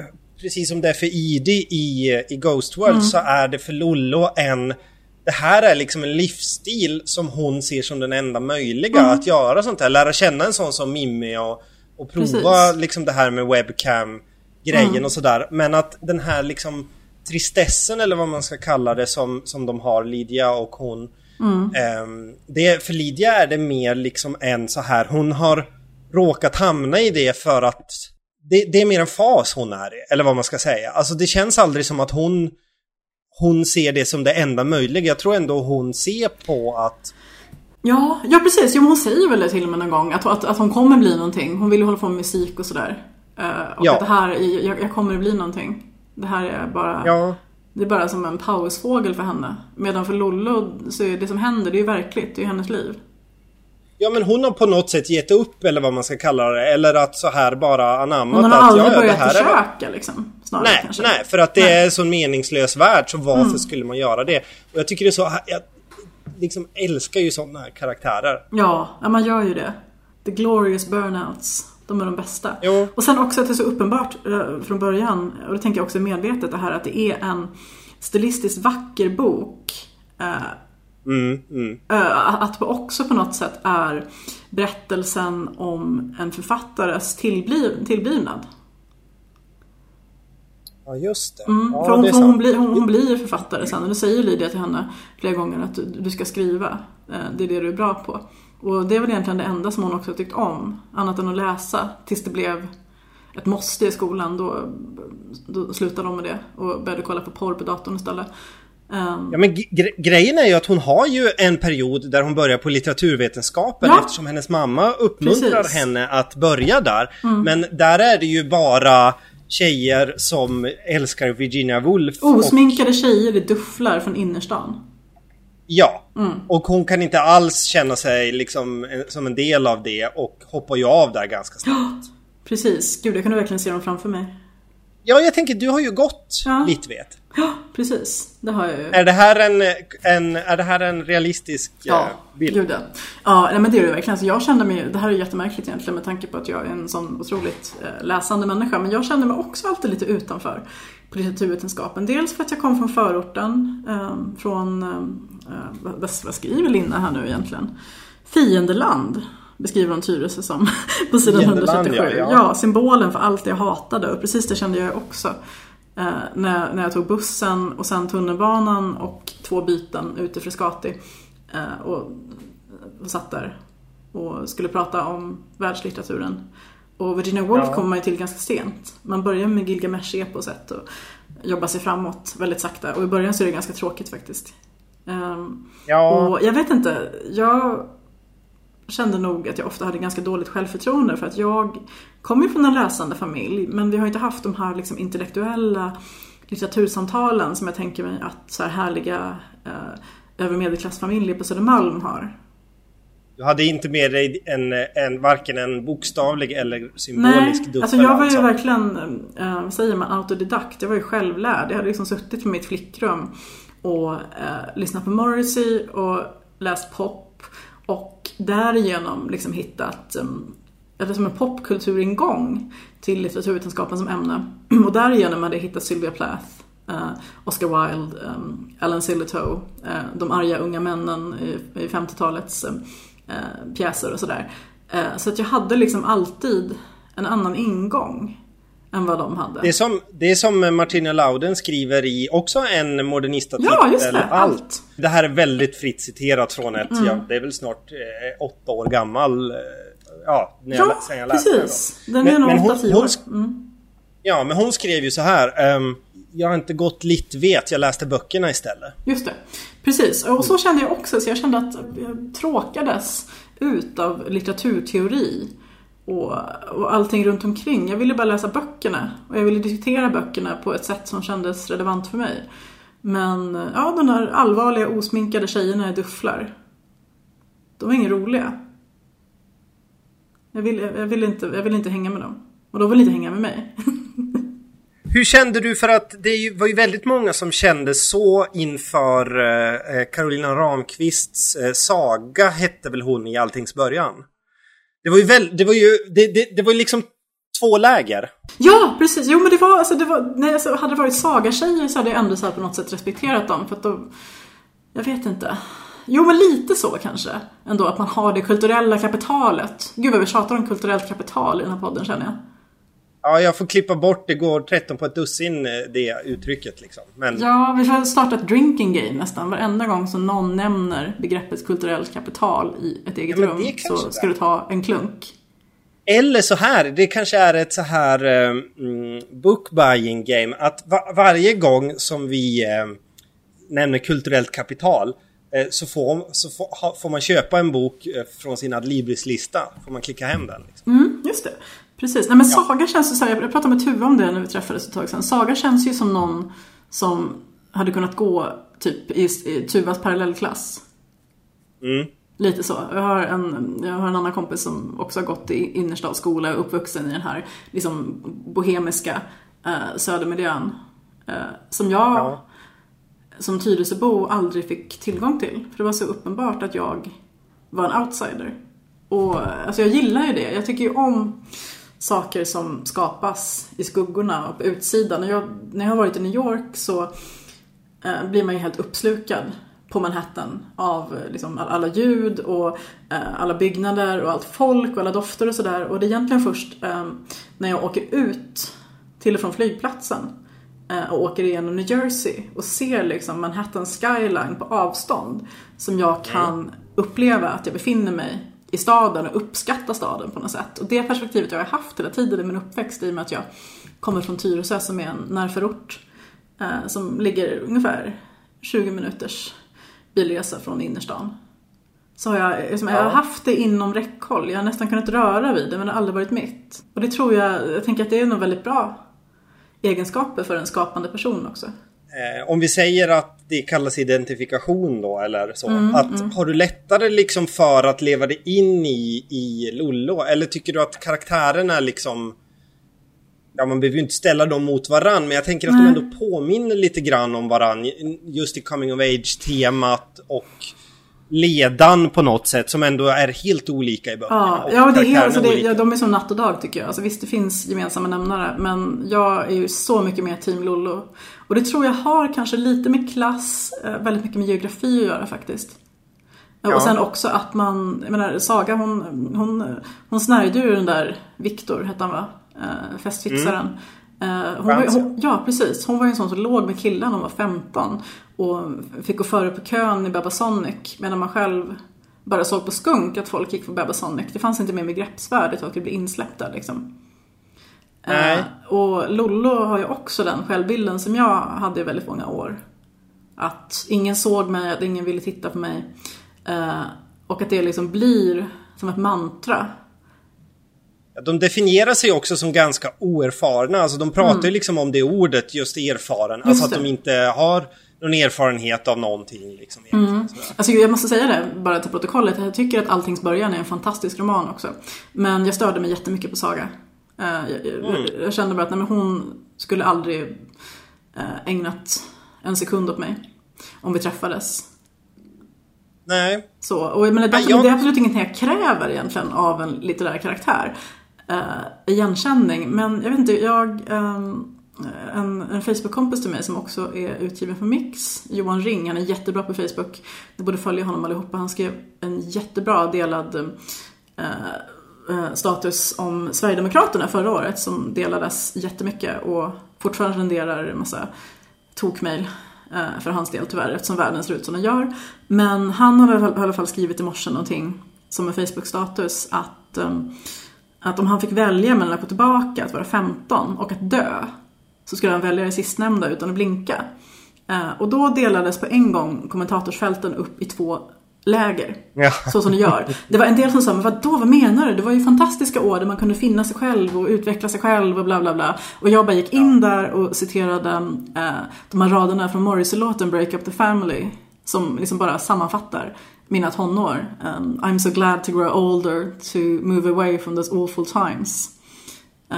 precis som det är för ID i, i Ghost World mm. så är det för Lollo en det här är liksom en livsstil som hon ser som den enda möjliga mm. att göra sånt här. Lära känna en sån som Mimmi och, och prova Precis. liksom det här med webcam grejen mm. och sådär. Men att den här liksom tristessen eller vad man ska kalla det som, som de har, Lydia och hon. Mm. Um, det, för Lydia är det mer liksom en så här, hon har råkat hamna i det för att det, det, är mer en fas hon är i, eller vad man ska säga. Alltså det känns aldrig som att hon hon ser det som det enda möjliga. Jag tror ändå hon ser på att Ja, ja precis. Jo, hon säger väl det till och med någon gång att, att, att hon kommer bli någonting. Hon vill ju hålla på med musik och sådär. Uh, och ja. att det här, jag, jag kommer bli någonting. Det här är bara ja. Det är bara som en pausfågel för henne. Medan för Lollo så är det som händer, det är ju verkligt. Det är hennes liv. Ja men hon har på något sätt gett upp eller vad man ska kalla det. Eller att så här bara anammat att... Hon har aldrig ja, börjat försöka är... liksom. Snarare, nej, kanske. nej, för att det nej. är sån meningslös värld så varför mm. skulle man göra det? Och jag tycker det är så... Jag liksom älskar ju sådana karaktärer. Ja, ja, man gör ju det. The glorious burnouts. De är de bästa. Jo. Och sen också att det är så uppenbart eh, från början, och det tänker jag också medvetet det här att det är en stilistiskt vacker bok. Eh, Mm, mm. Att det också på något sätt är berättelsen om en författares tillbliv tillblivnad. Ja, just det. Mm, ja, för hon, det hon, blir, hon, hon, blir författare sen och det säger Lydia till henne flera gånger att du, du, ska skriva. Det är det du är bra på. Och det är väl egentligen det enda som hon också tyckt om. Annat än att läsa tills det blev ett måste i skolan. Då, då slutade de med det och började kolla på porr på datorn istället. Um, ja men gre grejen är ju att hon har ju en period där hon börjar på litteraturvetenskapen ja. eftersom hennes mamma uppmuntrar Precis. henne att börja där. Mm. Men där är det ju bara tjejer som älskar Virginia Woolf. Osminkade och... tjejer i dufflar från innerstan. Ja, mm. och hon kan inte alls känna sig liksom som en del av det och hoppar ju av där ganska snabbt. Precis, gud jag kunde verkligen se dem framför mig. Ja, jag tänker du har ju gått ja. Litvet. Ja, precis. Det har jag ju. Är det här en, en, är det här en realistisk ja, eh, bild? Gud, ja, ja. nej, men det är det verkligen. Så jag kände mig, det här är jättemärkligt egentligen med tanke på att jag är en sån otroligt eh, läsande människa. Men jag kände mig också alltid lite utanför på litteraturvetenskapen. Dels för att jag kom från förorten, eh, från, eh, vad, vad skriver Linna här nu egentligen? Fiendeland beskriver hon Tyresö som på sidan 137. Ja, ja. ja, symbolen för allt jag hatade och precis det kände jag också. Eh, när, när jag tog bussen och sen tunnelbanan och två byten ut till Frescati. Eh, och, och satt där och skulle prata om världslitteraturen. Och Virginia Woolf ja. kommer man ju till ganska sent. Man börjar med Gilgamesh-eposet och jobbar sig framåt väldigt sakta. Och i början så är det ganska tråkigt faktiskt. Um, ja. Och jag vet inte, jag kände nog att jag ofta hade ganska dåligt självförtroende för att jag kommer från en läsande familj men vi har inte haft de här liksom intellektuella litteratursamtalen som jag tänker mig att så här härliga eh, över medelklassfamiljer på Södermalm har. Du hade inte med dig en, en, varken en bokstavlig eller symbolisk Nej, alltså jag var ju verkligen, eh, vad säger man, autodidakt. Jag var ju självlärd. Jag hade liksom suttit på mitt flickrum och eh, lyssnat på Morrissey och läst pop och därigenom liksom hittat, um, eller som en popkulturingång till litteraturvetenskapen som ämne. Och därigenom hade jag hittat Sylvia Plath, eh, Oscar Wilde, um, Alan Sillitoe, eh, de arga unga männen i, 50-talets um, eh, pjäser och sådär. Så att jag hade liksom alltid en annan ingång än vad de hade. Det är som, det är som Martina Lauden skriver i också en modernistartikel. Ja, just det. Allt. Det här är väldigt fritt citerat från ett, mm. ja, det är väl snart eh, åtta år gammal. Eh, ja, när jag, sen jag läste precis. Den är nog åtta, tio år. Mm. Ja, men hon skrev ju så här. Um, jag har inte gått litt vet, jag läste böckerna istället. Just det. Precis, och så kände jag också. Så jag kände att jag tråkades ut av litteraturteori och, och allting runt omkring. Jag ville bara läsa böckerna och jag ville diskutera böckerna på ett sätt som kändes relevant för mig. Men ja, de där allvarliga osminkade tjejerna i dufflar. De var inga roliga. Jag ville, jag, ville inte, jag ville inte hänga med dem. Och de ville inte hänga med mig. Hur kände du för att det var ju väldigt många som kände så inför eh, eh, Carolina Ramqvists eh, saga hette väl hon i alltings början? Det var ju väl, det var ju, det, det, det var ju liksom två läger. Ja, precis. Jo, men det var, alltså, det var, när jag alltså, hade det varit sagatjejer så hade jag ändå så på något sätt respekterat dem. För att då, jag vet inte. Jo, men lite så kanske. Ändå, att man har det kulturella kapitalet. Gud vad vi tjatar om kulturellt kapital i den här podden känner jag. Ja, jag får klippa bort det går 13 på ett dussin eh, det uttrycket liksom. Men... Ja, vi får starta ett drinking game nästan. Varenda gång som någon nämner begreppet kulturellt kapital i ett eget ja, rum så ska du ta en klunk. Eller så här, det kanske är ett så här um, book buying game. Att va varje gång som vi um, nämner kulturellt kapital uh, så, får, så får, får, man köpa en bok uh, från sin Adlibris-lista. Får man klicka hem den. Liksom. Mm, just det. Precis. Nej, men ja. Saga känns ju så här, jag pratade med Tuva om det när vi träffades ett tag sedan. Saga känns ju som någon som hade kunnat gå typ i, i Tuvas parallellklass. Mm. Lite så. Jag har, en, jag har en annan kompis som också har gått i innerstadsskola och uppvuxen i den här liksom bohemiska eh, södermiljön. Eh, som jag ja. som Tyresöbo aldrig fick tillgång till. För det var så uppenbart att jag var en outsider. Och alltså jag gillar ju det. Jag tycker ju om saker som skapas i skuggorna och på utsidan. När jag, när jag har varit i New York så eh, blir man ju helt uppslukad på Manhattan av liksom, alla ljud och eh, alla byggnader och allt folk och alla dofter och sådär. Och det är egentligen först eh, när jag åker ut till och från flygplatsen eh, och åker igenom New Jersey och ser liksom Manhattan skyline på avstånd som jag kan uppleva att jag befinner mig i staden och uppskatta staden på något sätt. Och det perspektivet har jag haft hela tiden i min uppväxt i och med att jag kommer från Tyresö som är en närförort eh, som ligger ungefär 20 minuters bilresa från innerstan. Så har jag, liksom, ja. jag har haft det inom räckhåll. Jag har nästan kunnat röra vid det men det har aldrig varit mitt. Och det tror jag, jag tänker att det är nog väldigt bra egenskaper för en skapande person också. Eh, om vi säger att det kallas identifikation då eller så. Mm, att mm. Har du lättare liksom för att leva dig in i, i Lollo? Eller tycker du att karaktärerna liksom Ja man behöver ju inte ställa dem mot varann men jag tänker att mm. de ändå påminner lite grann om varann. Just i coming of age-temat och ledan på något sätt som ändå är helt olika i böckerna. Ja, ja, det är, alltså det, ja, de är som natt och dag tycker jag. Alltså, visst, det finns gemensamma nämnare men jag är ju så mycket mer team Lollo. Och det tror jag har kanske lite med klass, eh, väldigt mycket med geografi att göra faktiskt. Ja. Och sen också att man, jag menar Saga hon, hon, hon snärjde ju den där Viktor, hette han va? Eh, festfixaren. Uh, hon var, hon, ja, precis. Hon var ju en sån som låg med killar när hon var 15 och fick gå före på kön i Babasonic medan man själv bara såg på skunk att folk gick på Babasonic. Det fanns inte med med greppsvärdet att skulle bli insläppta liksom. Nej. Uh, och Lollo har ju också den självbilden som jag hade i väldigt många år. Att ingen såg mig, att ingen ville titta på mig. Uh, och att det liksom blir som ett mantra. De definierar sig också som ganska oerfarna. Alltså de pratar mm. ju liksom om det ordet, just erfaren. Just alltså att de inte har någon erfarenhet av någonting. Liksom, mm. Alltså, jag måste säga det, bara till protokollet. Jag tycker att Alltings början är en fantastisk roman också. Men jag störde mig jättemycket på Saga. Uh, jag, mm. jag, kände bara att nej, men hon skulle aldrig uh, ägnat en sekund åt mig. Om vi träffades. Nej. Så, och jag menar, det, jag... det är absolut ingenting jag kräver egentligen av en litterär karaktär. Uh, igenkänning. Men jag vet inte, jag... Um, en, en Facebook-kompis till mig som också är utgiven för Mix, Johan Ring, han är jättebra på Facebook. Ni borde följa honom allihopa. Han skrev en jättebra delad uh, Eh, status om Sverigedemokraterna förra året som delades jättemycket och fortfarande renderar en massa tokmail eh, för hans del tyvärr eftersom världen ser ut som den gör. Men han har i alla fall skrivit i morse någonting som en Facebook-status att, eh, att om han fick välja mellan att gå tillbaka, att vara 15 och att dö så skulle han välja det sistnämnda utan att blinka. Och då delades på en gång kommentatorsfälten upp i två läger. Ja. Så som det gör. Det var en del som sa, men vadå, vad menar du? Det var ju fantastiska år där man kunde finna sig själv och utveckla sig själv och bla bla bla. Och jag bara gick in där och citerade äh, de här raderna från Morrissey-låten Break Up The Family. Som liksom bara sammanfattar mina tonår. Um, I'm so glad to grow older to move away from those awful times. Uh,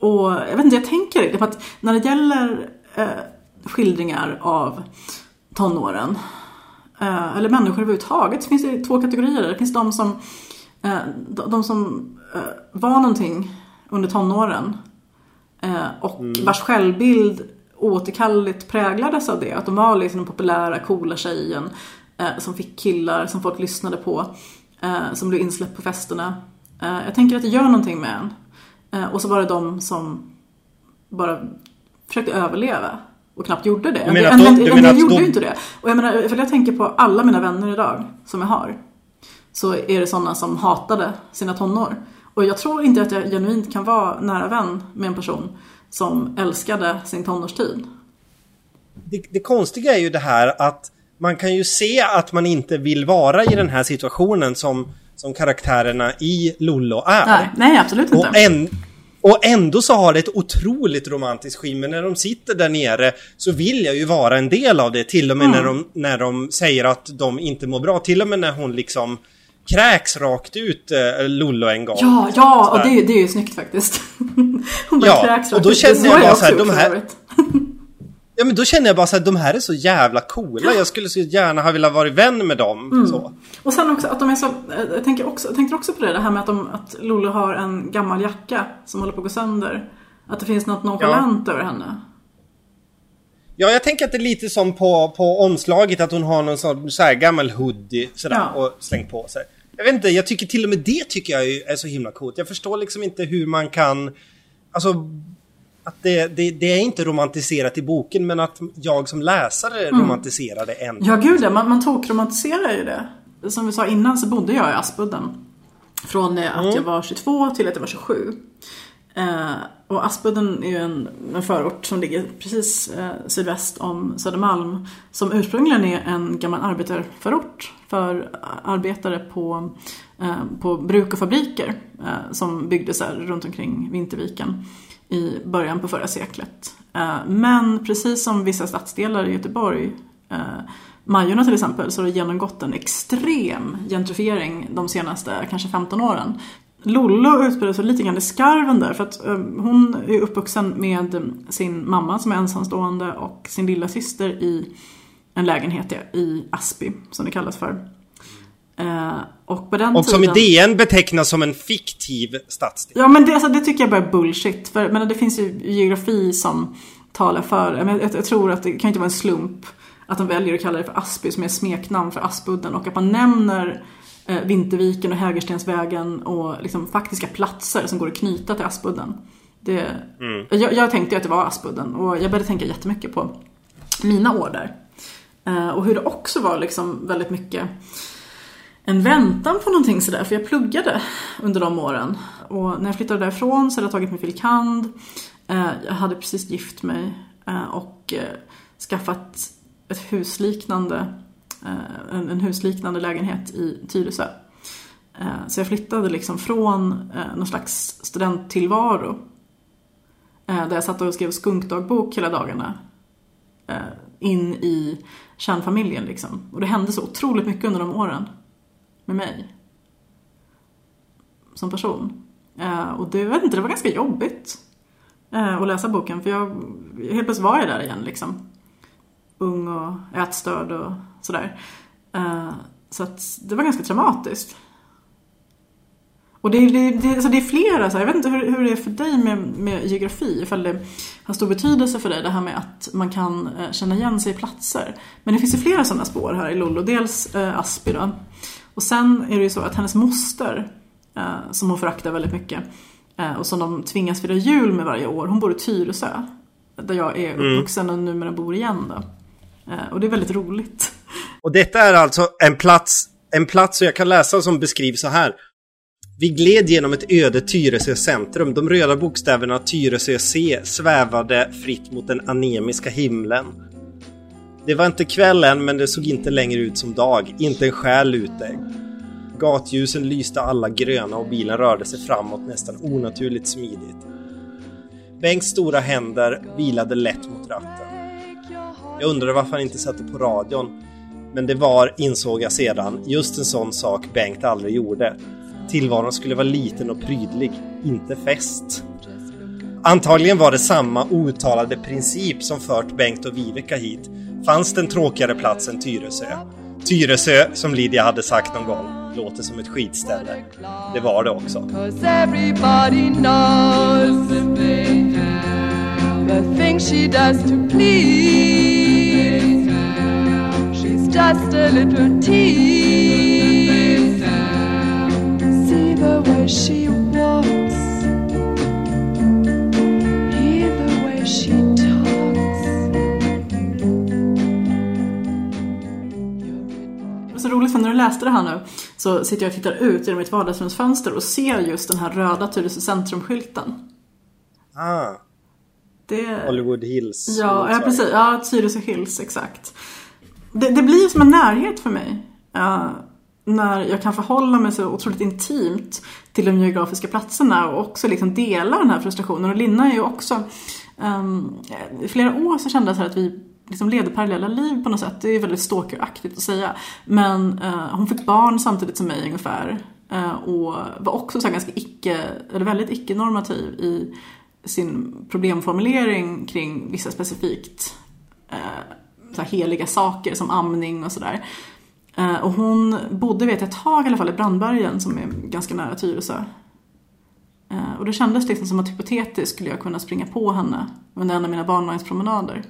och jag vet inte, jag tänker det, för att när det gäller uh, skildringar av tonåren Eh, eller människor överhuvudtaget, så finns det två kategorier. Det finns de som, eh, de som eh, var någonting under tonåren och mm. vars självbild återkalleligt präglades av det. Att de var liksom den populära, coola tjejen som fick killar som folk lyssnade på, som blev insläppt på festerna. Jag tänker att det gör någonting med en. Och så var det de som bara försökte överleva och knappt gjorde det. Du menar en, en, en, del gjorde ju inte det. Och jag menar, för jag tänker på alla mina vänner idag som jag har. Så är det sådana som hatade sina tonår. Och jag tror inte att jag genuint kan vara nära vän med en person som älskade sin tonårstid. Det, det konstiga är ju det här att man kan ju se att man inte vill vara i den här situationen som, som karaktärerna i Lollo är. Nej, nej absolut inte. Och, en, och ändå så har det ett otroligt romantiskt skimmer. När de sitter där nere så vill jag ju vara en del av det. Till och med mm. när, de, när de säger att de inte mår bra. Till och med när hon liksom kräks rakt ut äh, Lollo en gång. Ja, ja, och det, det är ju snyggt faktiskt. hon bara ja, kräks rakt och då känner jag bara så här, de här... Ja men då känner jag bara så att de här är så jävla coola. Jag skulle så gärna ha velat vara vän med dem. Mm. Så. Och sen också att de är så, jag tänker också, jag tänkte också på det, det här med att, de, att Lolo har en gammal jacka som håller på att gå sönder. Att det finns något nonchalant ja. över henne. Ja, jag tänker att det är lite som på, på omslaget att hon har någon sån så här gammal hoodie sådär ja. och slängt på sig. Jag vet inte, jag tycker till och med det tycker jag är så himla coolt. Jag förstår liksom inte hur man kan, alltså att det, det, det, är inte romantiserat i boken men att jag som läsare mm. romantiserar det ändå. Ja gud ja, man, man tokromantiserar ju det. Som vi sa innan så bodde jag i Aspudden. Från att mm. jag var 22 till att jag var 27. Eh, och Aspudden är ju en, en förort som ligger precis eh, sydväst om Södermalm. Som ursprungligen är en gammal arbetarförort för arbetare på, eh, på bruk och fabriker. Eh, som byggdes här runt omkring Vinterviken i början på förra seklet. Eh, men precis som vissa stadsdelar i Göteborg, eh, Majorna till exempel, så har det genomgått en extrem gentrifiering de senaste kanske 15 åren. Lollo utspelar sig lite grann i skarven där för att eh, hon är uppvuxen med sin mamma som är ensamstående och sin lilla syster i en lägenhet i Asby som det kallas för. Uh, och, på den och som tiden... i DN betecknas som en fiktiv stadsdel. Ja men det, alltså, det tycker jag bara är bullshit. För men det finns ju geografi som talar för, jag, jag, jag tror att det kan inte vara en slump att de väljer att kalla det för Asby som är smeknamn för Aspudden och att man nämner eh, Vinterviken och Hägerstensvägen och liksom faktiska platser som går att knyta till Aspudden. Det, mm. jag, jag, tänkte att det var Aspudden och jag började tänka jättemycket på mina år där. Eh, och hur det också var liksom väldigt mycket en väntan på någonting sådär, för jag pluggade under de åren. Och när jag flyttade därifrån så hade jag tagit min filkand. Eh, jag hade precis gift mig eh, och eh, skaffat ett husliknande, en husliknande lägenhet i Tyresö. Så jag flyttade liksom från någon slags studenttillvaro där jag satt och skrev skunkdagbok hela dagarna in i kärnfamiljen liksom. Och det hände så otroligt mycket under de åren. Med mig. Som person. Eh, och det, vet inte, det var ganska jobbigt. Eh, att läsa boken för jag, helt plötsligt var jag där igen liksom. Ung och ätstörd och sådär. Eh, så att det var ganska traumatiskt. Och det, det, det, alltså det är flera, så här, jag vet inte hur, hur det är för dig med, med geografi, ifall det har stor betydelse för dig det här med att man kan känna igen sig i platser. Men det finns ju flera sådana spår här i Lollo, dels eh, Aspi då. Och sen är det ju så att hennes moster, eh, som hon föraktar väldigt mycket, eh, och som de tvingas fira jul med varje år, hon bor i Tyresö. Där jag är mm. uppvuxen och numera bor igen då. Eh, och det är väldigt roligt. Och detta är alltså en plats, en plats, och jag kan läsa som beskrivs så här. Vi gled genom ett öde Tyresö centrum. De röda bokstäverna Tyresö C svävade fritt mot den anemiska himlen. Det var inte kväll än, men det såg inte längre ut som dag. Inte en själ ute. Gatljusen lyste alla gröna och bilen rörde sig framåt nästan onaturligt smidigt. Bengts stora händer vilade lätt mot ratten. Jag undrade varför han inte satte på radion. Men det var, insåg jag sedan, just en sån sak Bengt aldrig gjorde. Tillvaron skulle vara liten och prydlig, inte fest. Antagligen var det samma outtalade princip som fört Bengt och Viveka hit. Fanns det en tråkigare plats än Tyresö? Tyresö, som Lydia hade sagt någon gång, låter som ett skitställe. Det var det också. just a little tease the way she Så roligt för när du läste det här nu så sitter jag och tittar ut genom mitt vardagsrumsfönster och ser just den här röda Tyresö centrumskylten. Ah. Det... Hollywood Hills. Ja, ja precis. Ja, Tyresö Hills, exakt. Det, det blir som en närhet för mig. Uh, när jag kan förhålla mig så otroligt intimt till de geografiska platserna och också liksom dela den här frustrationen. Och Linna är ju också, um, i flera år så kände jag så att vi liksom levde parallella liv på något sätt. Det är väldigt stalkeraktigt att säga. Men eh, hon fick barn samtidigt som mig ungefär. Eh, och var också så ganska icke, eller väldigt icke-normativ i sin problemformulering kring vissa specifikt eh, så heliga saker som amning och sådär. Eh, och hon bodde vet jag ett tag i alla fall i Brandbergen som är ganska nära Tyresö. Eh, och det kändes liksom som att hypotetiskt skulle jag kunna springa på henne under en av mina barnvagnspromenader.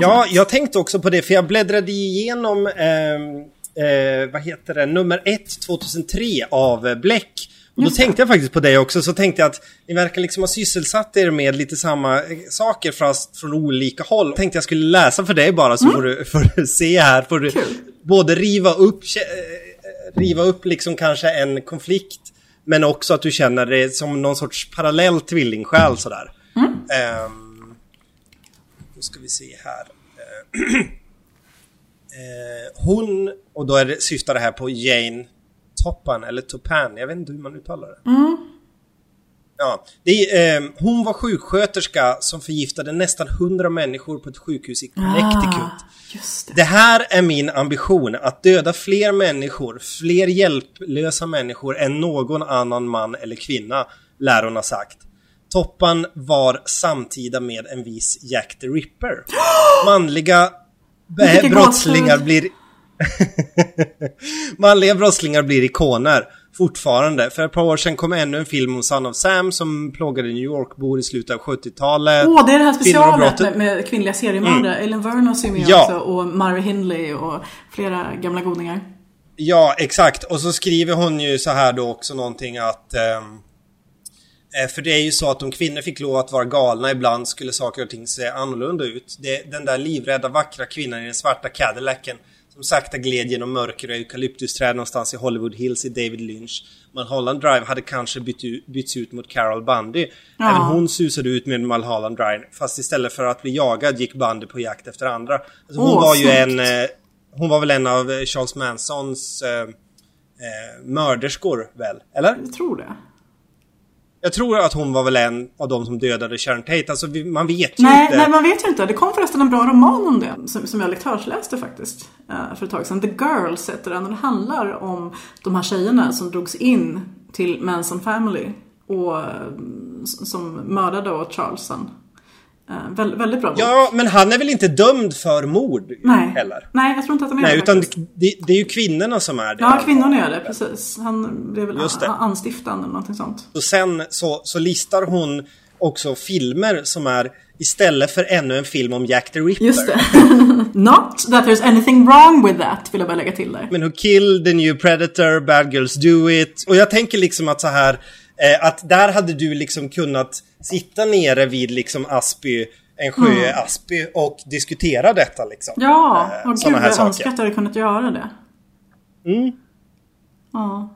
Ja, sätt. jag tänkte också på det för jag bläddrade igenom eh, eh, vad heter det, nummer 1 2003 av Bläck. Och då tänkte jag faktiskt på dig också, så tänkte jag att ni verkar liksom ha sysselsatt er med lite samma eh, saker fast från olika håll. Tänkte jag skulle läsa för dig bara så mm. får, du, får du se här. Får du både riva upp, eh, riva upp liksom kanske en konflikt men också att du känner det som någon sorts parallell tvillingsjäl sådär. Mm. Um, då ska vi se här. Uh, hon, och då är det, syftar det här på Jane Toppan eller Topan, jag vet inte hur man uttalar det. Mm. Ja, det eh, hon var sjuksköterska som förgiftade nästan 100 människor på ett sjukhus i Connecticut. Ah, det. det. här är min ambition, att döda fler människor, fler hjälplösa människor än någon annan man eller kvinna, lär hon ha sagt. Toppan var samtida med en viss Jack the Ripper. Manliga brottslingar blir Manliga brottslingar blir ikoner. Fortfarande. För ett par år sedan kom ännu en film om Son of Sam som plågade New York-bor i slutet av 70-talet. Åh, oh, det är det här specialet med, med, kvinnliga seriemördare. Mm. Ellen Vernos är med ja. också och Marvin Hindley och flera gamla godingar. Ja, exakt. Och så skriver hon ju så här då också någonting att... Um, för det är ju så att om kvinnor fick lov att vara galna ibland skulle saker och ting se annorlunda ut. Det, den där livrädda vackra kvinnan i den svarta Cadillacen som sakta gled genom mörker och eukalyptusträd någonstans i Hollywood Hills i David Lynch. Mulholland Drive hade kanske bytt ut, bytts ut mot Carol Bundy. Ja. Även hon susade ut med Mulholland Drive. Fast istället för att bli jagad gick Bundy på jakt efter andra. Alltså hon oh, var ju en... Eh, hon var väl en av eh, Charles Mansons eh, eh, mörderskor väl? Eller? Jag tror det. Jag tror att hon var väl en av de som dödade Sharon Tate. Alltså man vet ju nej, inte. Nej, man vet ju inte. Det kom förresten en bra roman om det. Som, som jag lektörsläste faktiskt. Uh, för ett tag sedan. The Girls heter den. Det handlar om de här tjejerna som drogs in till Manson Family. Och uh, som mördade Charleston. Uh, vä väldigt bra bok. Ja, men han är väl inte dömd för mord Nej. heller? Nej, jag tror inte att han är Nej, det. utan det, det, är ju kvinnorna som är det. Ja, kvinnorna är det, precis. Han blev väl anstiftande eller någonting sånt. Och sen så, så listar hon också filmer som är istället för ännu en film om Jack the Ripper. Just det. Not that there's anything wrong with that, vill jag bara lägga till där. Men Who Killed the New Predator, Bad Girls Do It. Och jag tänker liksom att så här, eh, att där hade du liksom kunnat sitta nere vid liksom Asby, en sjö mm. Asby och diskutera detta liksom. Ja, eh, och gud jag önskar att jag hade kunnat göra det. Mm. Ja.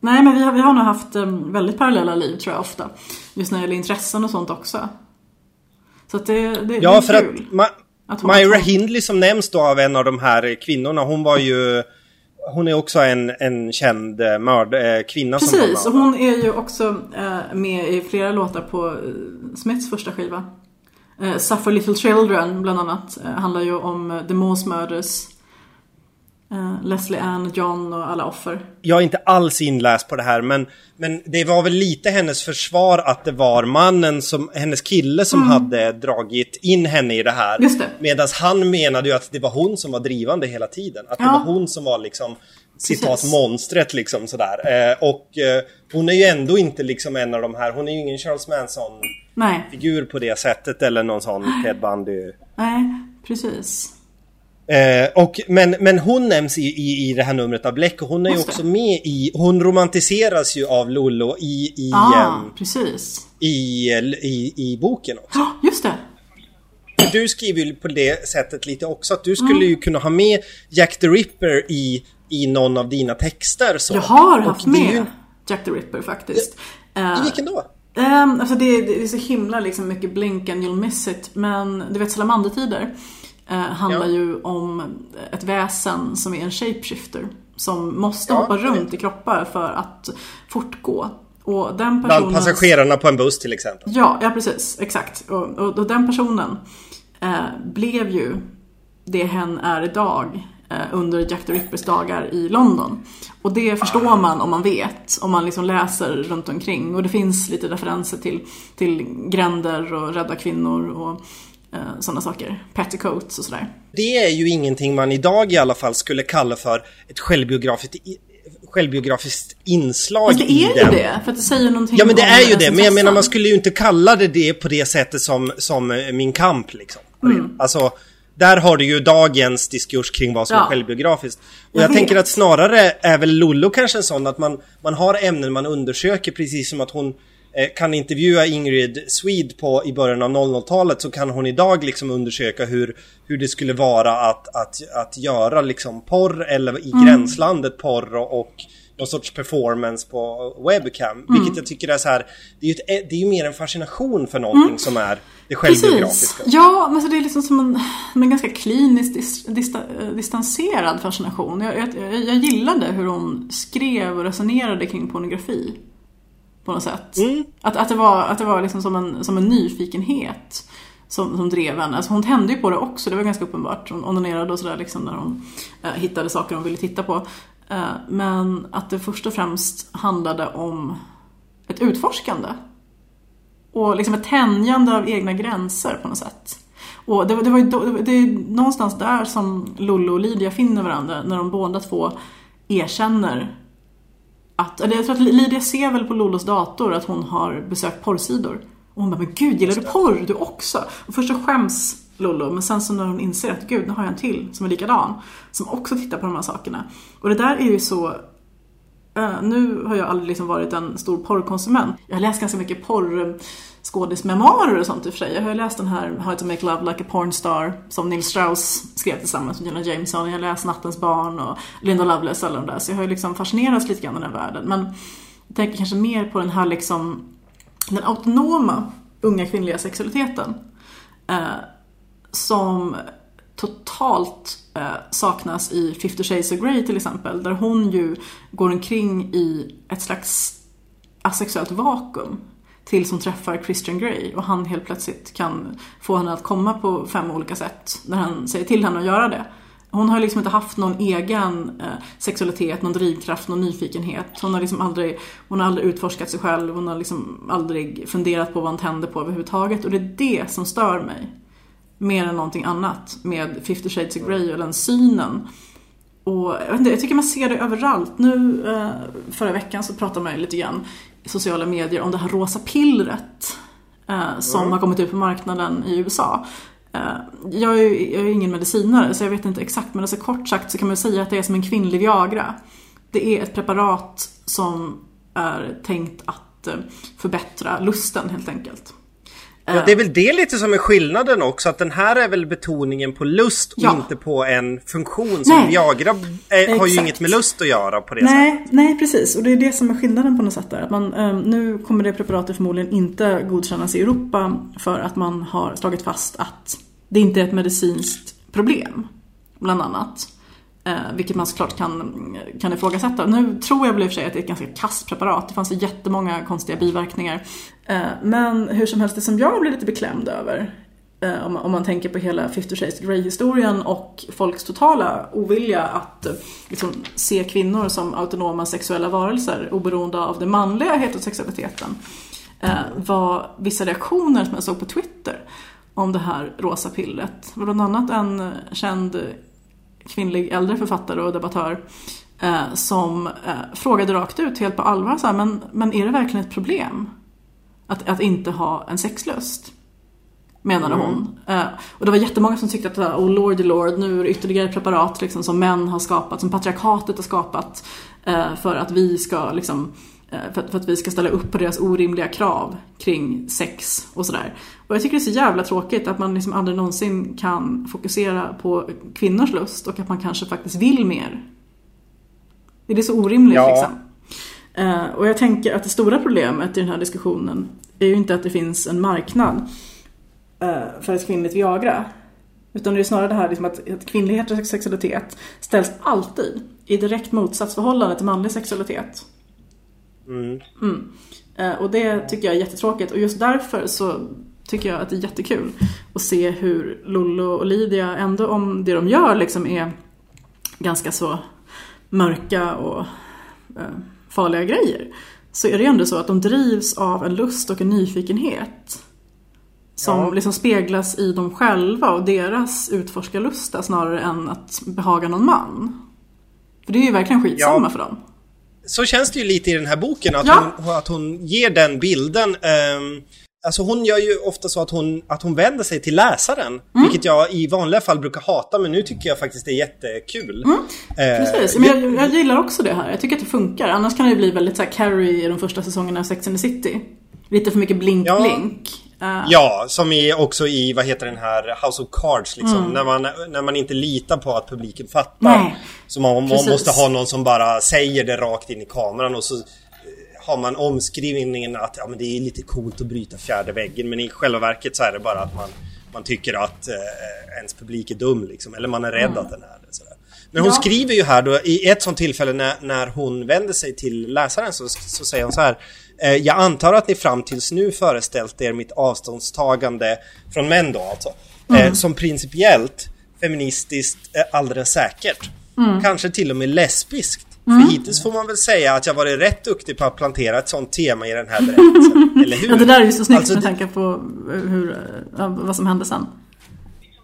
Nej men vi har, vi har nog haft um, väldigt parallella liv tror jag ofta. Just när det gäller intressen och sånt också. Så att det, det, ja, det är för kul. Att, ma att Myra Hindley som nämns då av en av de här kvinnorna, hon var ju hon är också en, en känd eh, mörd, eh, kvinna Precis, som Precis, och hon är ju också eh, med i flera låtar på eh, Smiths första skiva. Eh, Suffer Little Children bland annat eh, handlar ju om The Moss Murders. Eh, Leslie Ann, John och alla offer. Jag är inte alls inläst på det här men, men det var väl lite hennes försvar att det var mannen som, hennes kille som mm. hade dragit in henne i det här. Just det. Medan han menade ju att det var hon som var drivande hela tiden. Att ja. det var hon som var liksom citat monstret liksom sådär. Eh, och eh, hon är ju ändå inte liksom en av de här, hon är ju ingen Charles Manson Nej. figur på det sättet eller någon sån Ted Bundy. Nej, precis. Eh, och, men, men hon nämns i, i, i det här numret av Bleck och hon är ju också med i, hon romantiseras ju av Lollo i, i, ah, um, precis. I, i, i boken också. Ja, just det. Du skriver ju på det sättet lite också att du skulle mm. ju kunna ha med Jack the Ripper i, i någon av dina texter. Så. Jag har haft med ju... Jack the Ripper faktiskt. I uh, vilken då? Um, alltså det, det, är så himla liksom mycket blink and you'll miss it. Men du vet Salamandertider eh, handlar ja. ju om ett väsen som är en shapeshifter. Som måste ja, hoppa runt i kroppar för att fortgå. Och den personen... Bland passagerarna på en buss till exempel. Ja, ja precis. Exakt. Och, och, och den personen eh, blev ju det hen är idag eh, under Jack the Rippers dagar i London. Och det förstår ah. man om man vet, om man liksom läser runt omkring. Och det finns lite referenser till, till gränder och rädda kvinnor och sådana saker. Petticoats och sådär. Det är ju ingenting man idag i alla fall skulle kalla för ett självbiografiskt självbiografiskt inslag men det är ju den. det, för att det säger någonting Ja men det är ju det, men jag menar man skulle ju inte kalla det det på det sättet som, som eh, Min Kamp liksom. Mm. Alltså, där har du ju dagens diskurs kring vad som ja. är självbiografiskt. Och jag, jag tänker att snarare är väl Lollo kanske en sån att man, man har ämnen man undersöker precis som att hon Eh, kan intervjua Ingrid Swede på, i början av 00-talet så kan hon idag liksom undersöka hur, hur det skulle vara att, att, att göra liksom porr eller i mm. gränslandet porr och, och någon sorts performance på webcam. Mm. Vilket jag tycker är så här, det är ju, ett, det är ju mer en fascination för någonting mm. som är det självbiografiska. Ja, men så det är liksom som en, en ganska kliniskt dis, dista, distanserad fascination. Jag, jag, jag gillade hur hon skrev och resonerade kring pornografi. På något sätt. Mm. Att, att det var, att det var liksom som, en, som en nyfikenhet som, som drev henne. Alltså hon tände ju på det också, det var ganska uppenbart. Hon onanerade och sådär liksom när hon eh, hittade saker hon ville titta på. Eh, men att det först och främst handlade om ett utforskande. Och liksom ett tänjande av egna gränser på något sätt. Och det, det, var ju, det är någonstans där som Lollo och Lydia finner varandra, när de båda två erkänner att, eller jag tror att Lydia ser väl på Lollos dator att hon har besökt porrsidor. Och hon bara, men gud gillar du porr du också? Och först så skäms Lollo, men sen så när hon inser att gud, nu har jag en till som är likadan. Som också tittar på de här sakerna. Och det där är ju så Uh, nu har jag aldrig liksom varit en stor porrkonsument. Jag har läst ganska mycket porr skådismemoarer och sånt i och för sig. Jag har läst den här How to make love like a pornstar som Neil Strauss skrev tillsammans med Gina Jameson. Jag har läst Nattens barn och Linda Lovelace och alla de där. Så jag har ju liksom fascinerats lite grann av den här världen. Men jag tänker kanske mer på den här liksom den autonoma unga kvinnliga sexualiteten. Eh, som totalt Eh, saknas i 50 shades of Grey till exempel. Där hon ju går omkring i ett slags asexuellt vakuum tills hon träffar Christian Grey och han helt plötsligt kan få henne att komma på fem olika sätt när han säger till henne att göra det. Hon har liksom inte haft någon egen eh, sexualitet, någon drivkraft, någon nyfikenhet. Hon har liksom aldrig, hon har aldrig utforskat sig själv, hon har liksom aldrig funderat på vad hon tänder på överhuvudtaget. Och det är det som stör mig. Mer än någonting annat med 50 shades of Grey och den synen. Och jag, inte, jag tycker man ser det överallt. Nu eh, förra veckan så pratade man lite grann i sociala medier om det här rosa pillret. Eh, som mm. har kommit ut på marknaden i USA. Eh, jag är ju jag är ingen medicinare så jag vet inte exakt men alltså kort sagt så kan man säga att det är som en kvinnlig Viagra. Det är ett preparat som är tänkt att förbättra lusten helt enkelt. Ja, det är väl det lite som är skillnaden också, att den här är väl betoningen på lust och ja. inte på en funktion som nej. Viagra är, har ju inget med lust att göra på det nej, sättet. Nej, precis. Och det är det som är skillnaden på något sätt där. Att man, um, nu kommer det preparatet förmodligen inte godkännas i Europa för att man har slagit fast att det inte är ett medicinskt problem, bland annat. Eh, vilket man såklart kan, kan ifrågasätta. Nu tror jag väl i och för sig att det är ett ganska kasst preparat. Det fanns ju jättemånga konstiga biverkningar. Eh, men hur som helst, det som jag blir lite beklämd över eh, om, man, om man tänker på hela 50 Shades Grey-historien och folks totala ovilja att eh, liksom, se kvinnor som autonoma sexuella varelser oberoende av den manliga heterosexualiteten eh, var vissa reaktioner som jag såg på Twitter om det här rosa pillret. Bland annat en eh, känd kvinnlig äldre författare och debattör eh, som eh, frågade rakt ut, helt på allvar, så här, men, men är det verkligen ett problem att, att inte ha en sexlust? Menade mm. hon. Eh, och det var jättemånga som tyckte att oh lordy lord, nu är det ytterligare preparat liksom, som män har skapat, som patriarkatet har skapat eh, för att vi ska liksom för att, för att, vi ska ställa upp på deras orimliga krav kring sex och sådär. Och jag tycker det är så jävla tråkigt att man liksom aldrig någonsin kan fokusera på kvinnors lust och att man kanske faktiskt vill mer. Det är så orimligt ja. liksom. Uh, och jag tänker att det stora problemet i den här diskussionen är ju inte att det finns en marknad uh, för ett kvinnligt Viagra. Utan det är snarare det här liksom att, att kvinnlig heterosexualitet ställs alltid i direkt motsatsförhållande till manlig sexualitet. Mm. Mm. Och det tycker jag är jättetråkigt och just därför så tycker jag att det är jättekul att se hur Lollo och Lydia, ändå om det de gör liksom är ganska så mörka och eh, farliga grejer, så är det ju ändå så att de drivs av en lust och en nyfikenhet som ja. liksom speglas i dem själva och deras utforskarlusta snarare än att behaga någon man. För det är ju verkligen skitsamma ja. för dem så känns det ju lite i den här boken, att, ja. hon, att hon ger den bilden. Um, alltså hon gör ju ofta så att hon, att hon vänder sig till läsaren. Mm. Vilket jag i vanliga fall brukar hata, men nu tycker jag faktiskt det är jättekul. Mm. Uh, Precis, men jag, jag, gillar också det här. Jag tycker att det funkar. Annars kan det ju bli väldigt så här Carrie i de första säsongerna av Sex and the City. Lite för mycket blink-blink. Ja. Uh. Ja, som är också i, vad heter den här, House of Cards liksom. Mm. När, man, när man inte litar på att publiken fattar. Nej. Så man, man måste ha någon som bara säger det rakt in i kameran och så eh, har man omskrivningen att ja, men det är lite coolt att bryta fjärde väggen men i själva verket så är det bara att man, man tycker att eh, ens publik är dum liksom, eller man är rädd mm. att den är det. Sådär. Men hon ja. skriver ju här då i ett sånt tillfälle när, när hon vänder sig till läsaren så, så säger hon så här jag antar att ni fram tills nu föreställt er mitt avståndstagande från män då alltså. Eh, mm. Som principiellt, feministiskt, eh, alldeles säkert. Mm. Kanske till och med lesbiskt. Mm. För hittills får man väl säga att jag varit rätt duktig på att plantera ett sånt tema i den här berättelsen. eller hur? Ja, det där är ju så snyggt alltså, med tanke på hur, vad som hände sen.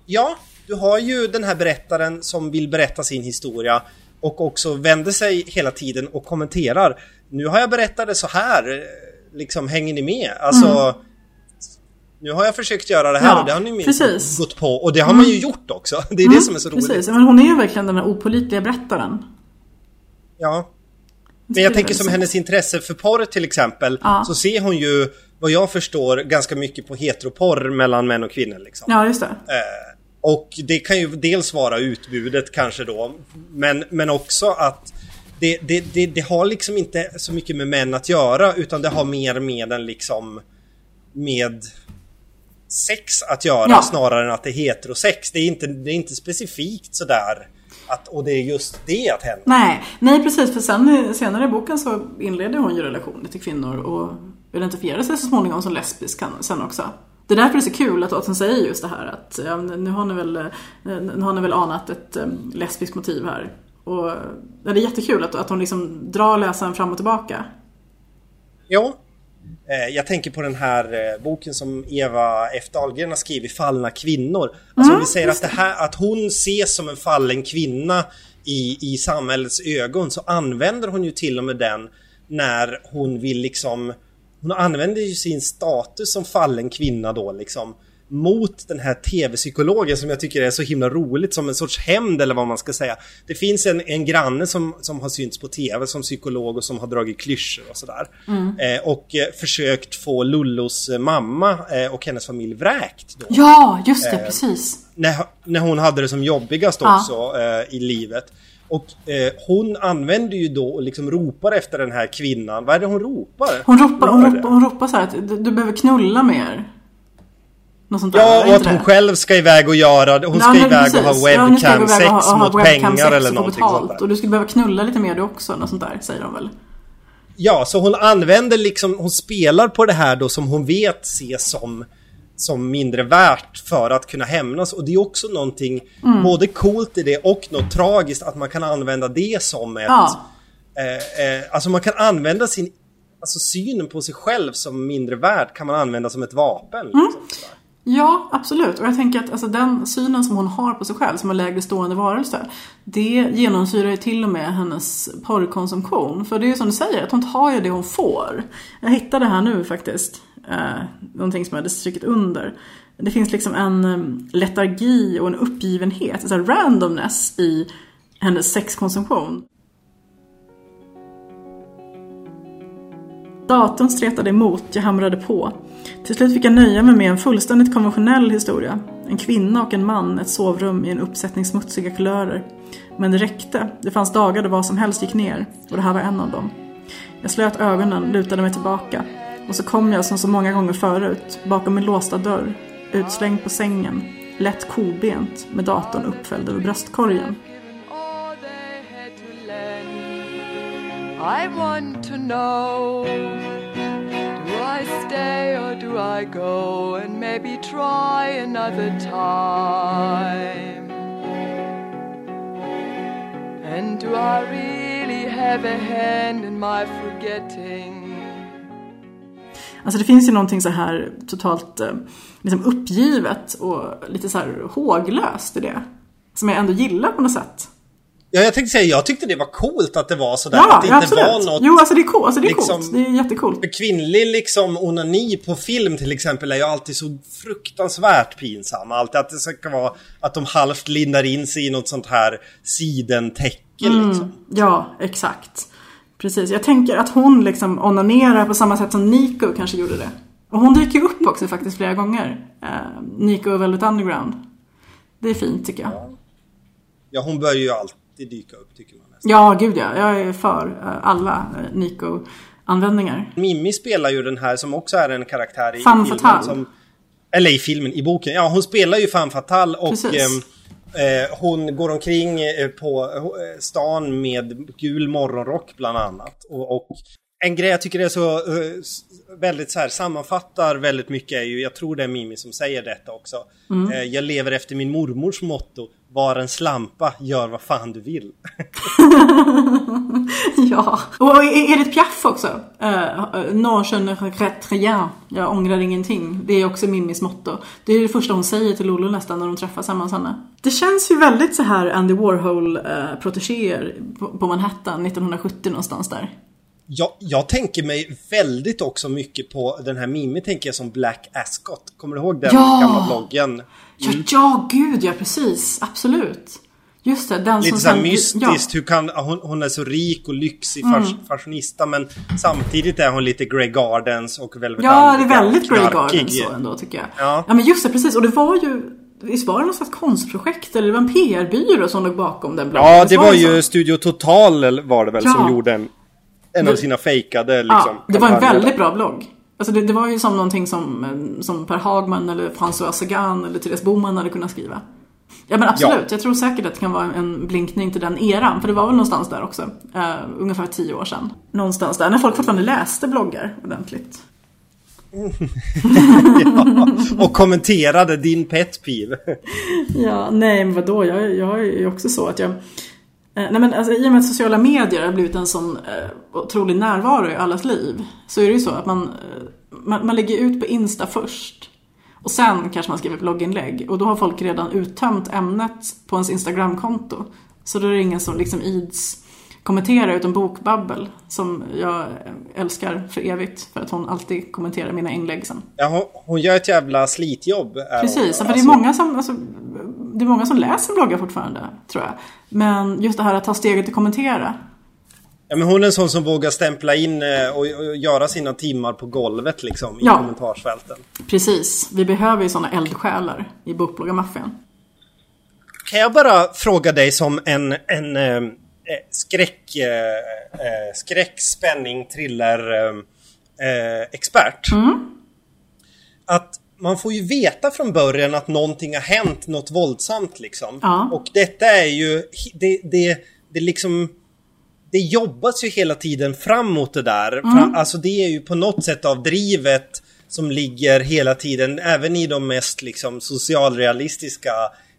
Ja, du har ju den här berättaren som vill berätta sin historia och också vänder sig hela tiden och kommenterar nu har jag berättat det så här, liksom hänger ni med? Alltså mm. Nu har jag försökt göra det här ja, och det har ni minst gått på och det har mm. man ju gjort också. Det är mm, det som är så roligt. Precis, men hon är ju verkligen den där opolitliga berättaren. Ja. Men jag tänker som hennes intresse för porr till exempel. Ja. Så ser hon ju, vad jag förstår, ganska mycket på heteroporr mellan män och kvinnor. Liksom. Ja, just det. Eh, och det kan ju dels vara utbudet kanske då. Men, men också att det, det, det, det, har liksom inte så mycket med män att göra utan det har mer med en liksom med sex att göra ja. snarare än att det är heterosex. Det är inte, det är inte specifikt sådär att, och det är just det att hända. Nej, nej precis för sen senare i boken så inleder hon ju relationer till kvinnor och identifierar sig så småningom som lesbisk sen också. Det är därför det är så kul att, hon säger just det här att ja, nu, har ni väl, eh, nu har ni väl anat ett um, lesbiskt motiv här. Och ja, det är jättekul att, att hon liksom drar läsaren fram och tillbaka. Ja, Eh, jag tänker på den här eh, boken som Eva F Dahlgren har skrivit, Fallna kvinnor. Alltså mm, vi säger att, det här, att hon ses som en fallen kvinna i, i samhällets ögon så använder hon ju till och med den när hon vill liksom Hon använder ju sin status som fallen kvinna då liksom mot den här tv-psykologen som jag tycker är så himla roligt som en sorts hämnd eller vad man ska säga. Det finns en, en granne som, som har synts på tv som psykolog och som har dragit klyschor och sådär. Mm. Eh, och eh, försökt få Lullos eh, mamma eh, och hennes familj vräkt. Då. Ja, just det, eh, precis. När, när hon hade det som jobbigast ja. också eh, i livet. Och eh, hon använder ju då och liksom ropar efter den här kvinnan. Vad är det hon ropar? Hon ropar, hon ropar, hon ropar så här att du, du behöver knulla mer. Något sånt där, ja, och att hon det? själv ska iväg och göra Hon ska iväg precis. och ha webcam-sex ja, mot webcam pengar eller någonting betalt. sånt där. Och du skulle behöva knulla lite mer du också, något sånt där, säger de väl? Ja, så hon använder liksom, hon spelar på det här då som hon vet ses som som mindre värt för att kunna hämnas och det är också någonting mm. både coolt i det och något tragiskt att man kan använda det som ett ja. eh, eh, Alltså man kan använda sin Alltså synen på sig själv som mindre värd kan man använda som ett vapen. Mm. Liksom, Ja, absolut. Och jag tänker att alltså, den synen som hon har på sig själv som en lägre stående varelse, det genomsyrar ju till och med hennes porrkonsumtion. För det är ju som du säger, att hon tar ju det hon får. Jag hittade här nu faktiskt, eh, någonting som jag hade strukit under. Det finns liksom en ehm, letargi och en uppgivenhet, en randomness i hennes sexkonsumtion. Datorn stretade emot, jag hamrade på. Till slut fick jag nöja mig med en fullständigt konventionell historia. En kvinna och en man, ett sovrum i en uppsättning smutsiga kulörer. Men det räckte. Det fanns dagar då vad som helst gick ner. Och det här var en av dem. Jag slöt ögonen, lutade mig tillbaka. Och så kom jag som så många gånger förut, bakom en låsta dörr. Utslängd på sängen. Lätt kobent, med datorn uppfälld över bröstkorgen. I want to know i stay or do I go and maybe try another time And do I really have a hand in my forgetting Alltså det finns ju någonting så här totalt eh, liksom uppgivet och lite så här håglöst i det. Som jag ändå gillar på något sätt. Ja, jag tänkte säga, jag tyckte det var coolt att det var sådär. Ja, att det inte absolut. var något... Jo, alltså det är, cool, alltså det är liksom, coolt. Det är jättecoolt. För kvinnlig liksom onani på film till exempel är ju alltid så fruktansvärt pinsam. Alltid att det ska vara att de halvt lindar in sig i något sånt här sidentäcke mm, liksom. Ja, exakt. Precis. Jag tänker att hon liksom onanerar på samma sätt som Nico kanske gjorde det. Och hon dyker upp också faktiskt flera gånger. Uh, Nico och Velvet Underground. Det är fint tycker jag. Ja, ja hon bör ju alltid alltid dyka upp tycker man nästan. Ja, gud ja. Jag är för eh, alla eh, Nico-användningar. Mimmi spelar ju den här som också är en karaktär i Femme filmen. Som, eller i filmen, i boken. Ja, hon spelar ju Femme Fatale och ehm, eh, hon går omkring på stan med gul morgonrock bland annat. Och, och en grej jag tycker är så uh, väldigt så här sammanfattar väldigt mycket är ju, jag tror det är Mimi som säger detta också. Mm. Uh, jag lever efter min mormors motto. Var en slampa, gör vad fan du vill. ja, och Edith Piaf också. Uh, non, je ne regrette rien. Jag ångrar ingenting. Det är också Mimis motto. Det är det första hon säger till Lolo nästan när de träffas hemma hos henne. Det känns ju väldigt så här Andy Warhol-protegéer på Manhattan 1970 någonstans där. Jag, jag tänker mig väldigt också mycket på den här Mimi tänker jag som Black Ascot. Kommer du ihåg den ja! gamla bloggen? Ja, ja, gud ja, precis. Absolut. Just det, den Lite som sen- mystiskt. Ja, Hur kan, hon, hon är så rik och lyxig fas, fashionista men samtidigt är hon lite Grey Gardens och Velvet ja det är väldigt Grey knarkig. Garden så ändå tycker jag. Ja. ja men just det, precis. Och det var ju, visst var det något slags konstprojekt eller det var en PR-byrå som låg bakom den bloggen? Ja, det var så? ju Studio Total var det väl Ja. som gjorde en, en av sina fejkade liksom. Ja, det var en väldigt bra blogg. Alltså det, det var ju som någonting som, eh, som Per Hagman eller François Sagan eller Therese Boman hade kunnat skriva. Ja men absolut, Ja. jag tror säkert att det kan vara en blinkning till den eran. För det var väl någonstans där också. eh, ungefär tio år sedan. Någonstans där, när folk fortfarande läste bloggar ordentligt. ja, och kommenterade din pet peeve. Ja, nej men vadå, jag, jag är ju också så att jag... eh, Nej men alltså, i och med att sociala medier har blivit en sån eh, otrolig närvaro i allas liv. Så är det ju så att man, eh, man, man lägger ut på Insta först. Och sen kanske man skriver blogginlägg. Och då har folk redan uttömt ämnet på ens Instagramkonto. Så då är det ingen som liksom ids kommentera utom Bokbabbel. Som jag älskar för evigt. För att hon alltid kommenterar mina inlägg sen. Ja, hon, hon gör ett jävla slitjobb. hon. Precis, för det är Alltså, många som, alltså, det är många som läser bloggar fortfarande, tror jag. Men just det här att ta steget och kommentera. Ja, men hon är en sån som vågar stämpla in eh, och, göra sina timmar på golvet liksom i Ja. kommentarsfälten. Precis, vi behöver ju sådana eldsjälar i bokbloggarmaffian. Kan jag bara fråga dig som en, en eh, skräck, eh, skräck, spänning, thriller eh, expert. Mm. Att man får ju veta från början att någonting har hänt, något våldsamt liksom. Ja. Och detta är ju, det, det, det liksom det jobbas ju hela tiden fram mot det där. Mm. Fram, alltså det är ju på något sätt av drivet som ligger hela tiden, även i de mest liksom socialrealistiska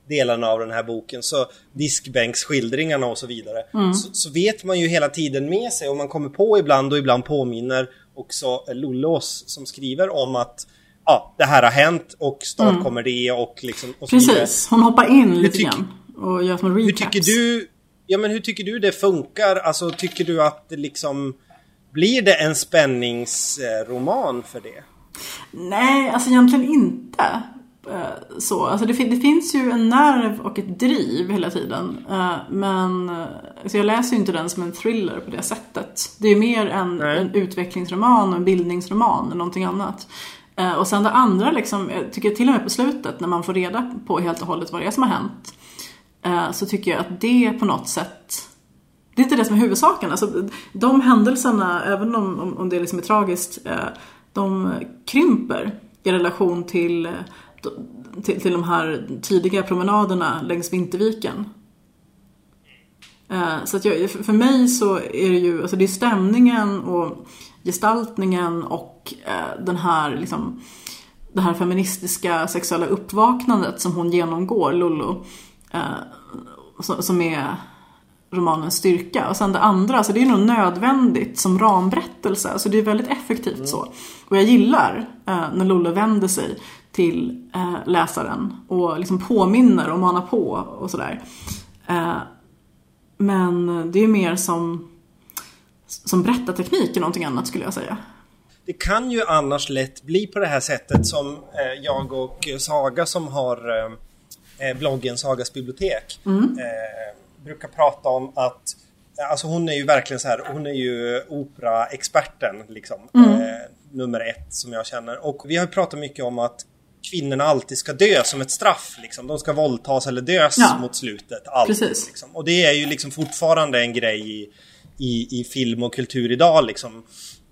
delarna av den här boken. Så diskbänksskildringarna och så vidare. Mm. Så, så vet man ju hela tiden med sig och man kommer på ibland och ibland påminner också Lullås som skriver om att ja, det här har hänt och snart kommer det och liksom och. Mm. Precis, hon hoppar in lite tycker- grann och gör små Hur recaps. tycker du Ja men hur tycker du det funkar? Alltså tycker du att det liksom Blir det en spänningsroman för det? Nej, alltså egentligen inte. Eh, Så, alltså det, fin- det finns ju en nerv och ett driv hela tiden. Eh, Men alltså jag läser ju inte den som en thriller på det sättet. Det är ju mer en, en utvecklingsroman och en bildningsroman än någonting annat. Eh, och sen det andra liksom, jag tycker till och med på slutet när man får reda på helt och hållet vad det är som har hänt. Eh, så tycker jag att det på något sätt det är inte det som är huvudsaken. Alltså, de händelserna, även om, om, det liksom är tragiskt, eh, de krymper i relation till, till, till de här tidiga promenaderna längs Vinterviken. Så att jag, för för mig så är det ju, alltså det är stämningen och gestaltningen och eh, den här liksom, det här feministiska sexuella uppvaknandet som hon genomgår, Lollo, eh, som- är romanens styrka. Och sen det andra, alltså det är nog nödvändigt som ramberättelse. Alltså det är väldigt effektivt så. Och jag gillar eh, när Lollo vänder sig till eh, läsaren och liksom påminner och manar på och sådär. Eh, men det är mer som, som berättarteknik än någonting annat skulle jag säga. Det kan ju annars lätt bli på det här sättet som eh, jag och Saga som har eh, eh, bloggen Sagas bibliotek eh, brukar prata om att Alltså hon är ju verkligen så här, hon är ju operaexperten liksom. Eh, nummer ett som jag känner. Och vi har pratat mycket om att kvinnorna alltid ska dö som ett straff. Liksom. De ska våldtas eller dös Ja. mot slutet. Alltid. Liksom. Och det är ju liksom fortfarande en grej i, i, i film och kultur idag. Liksom.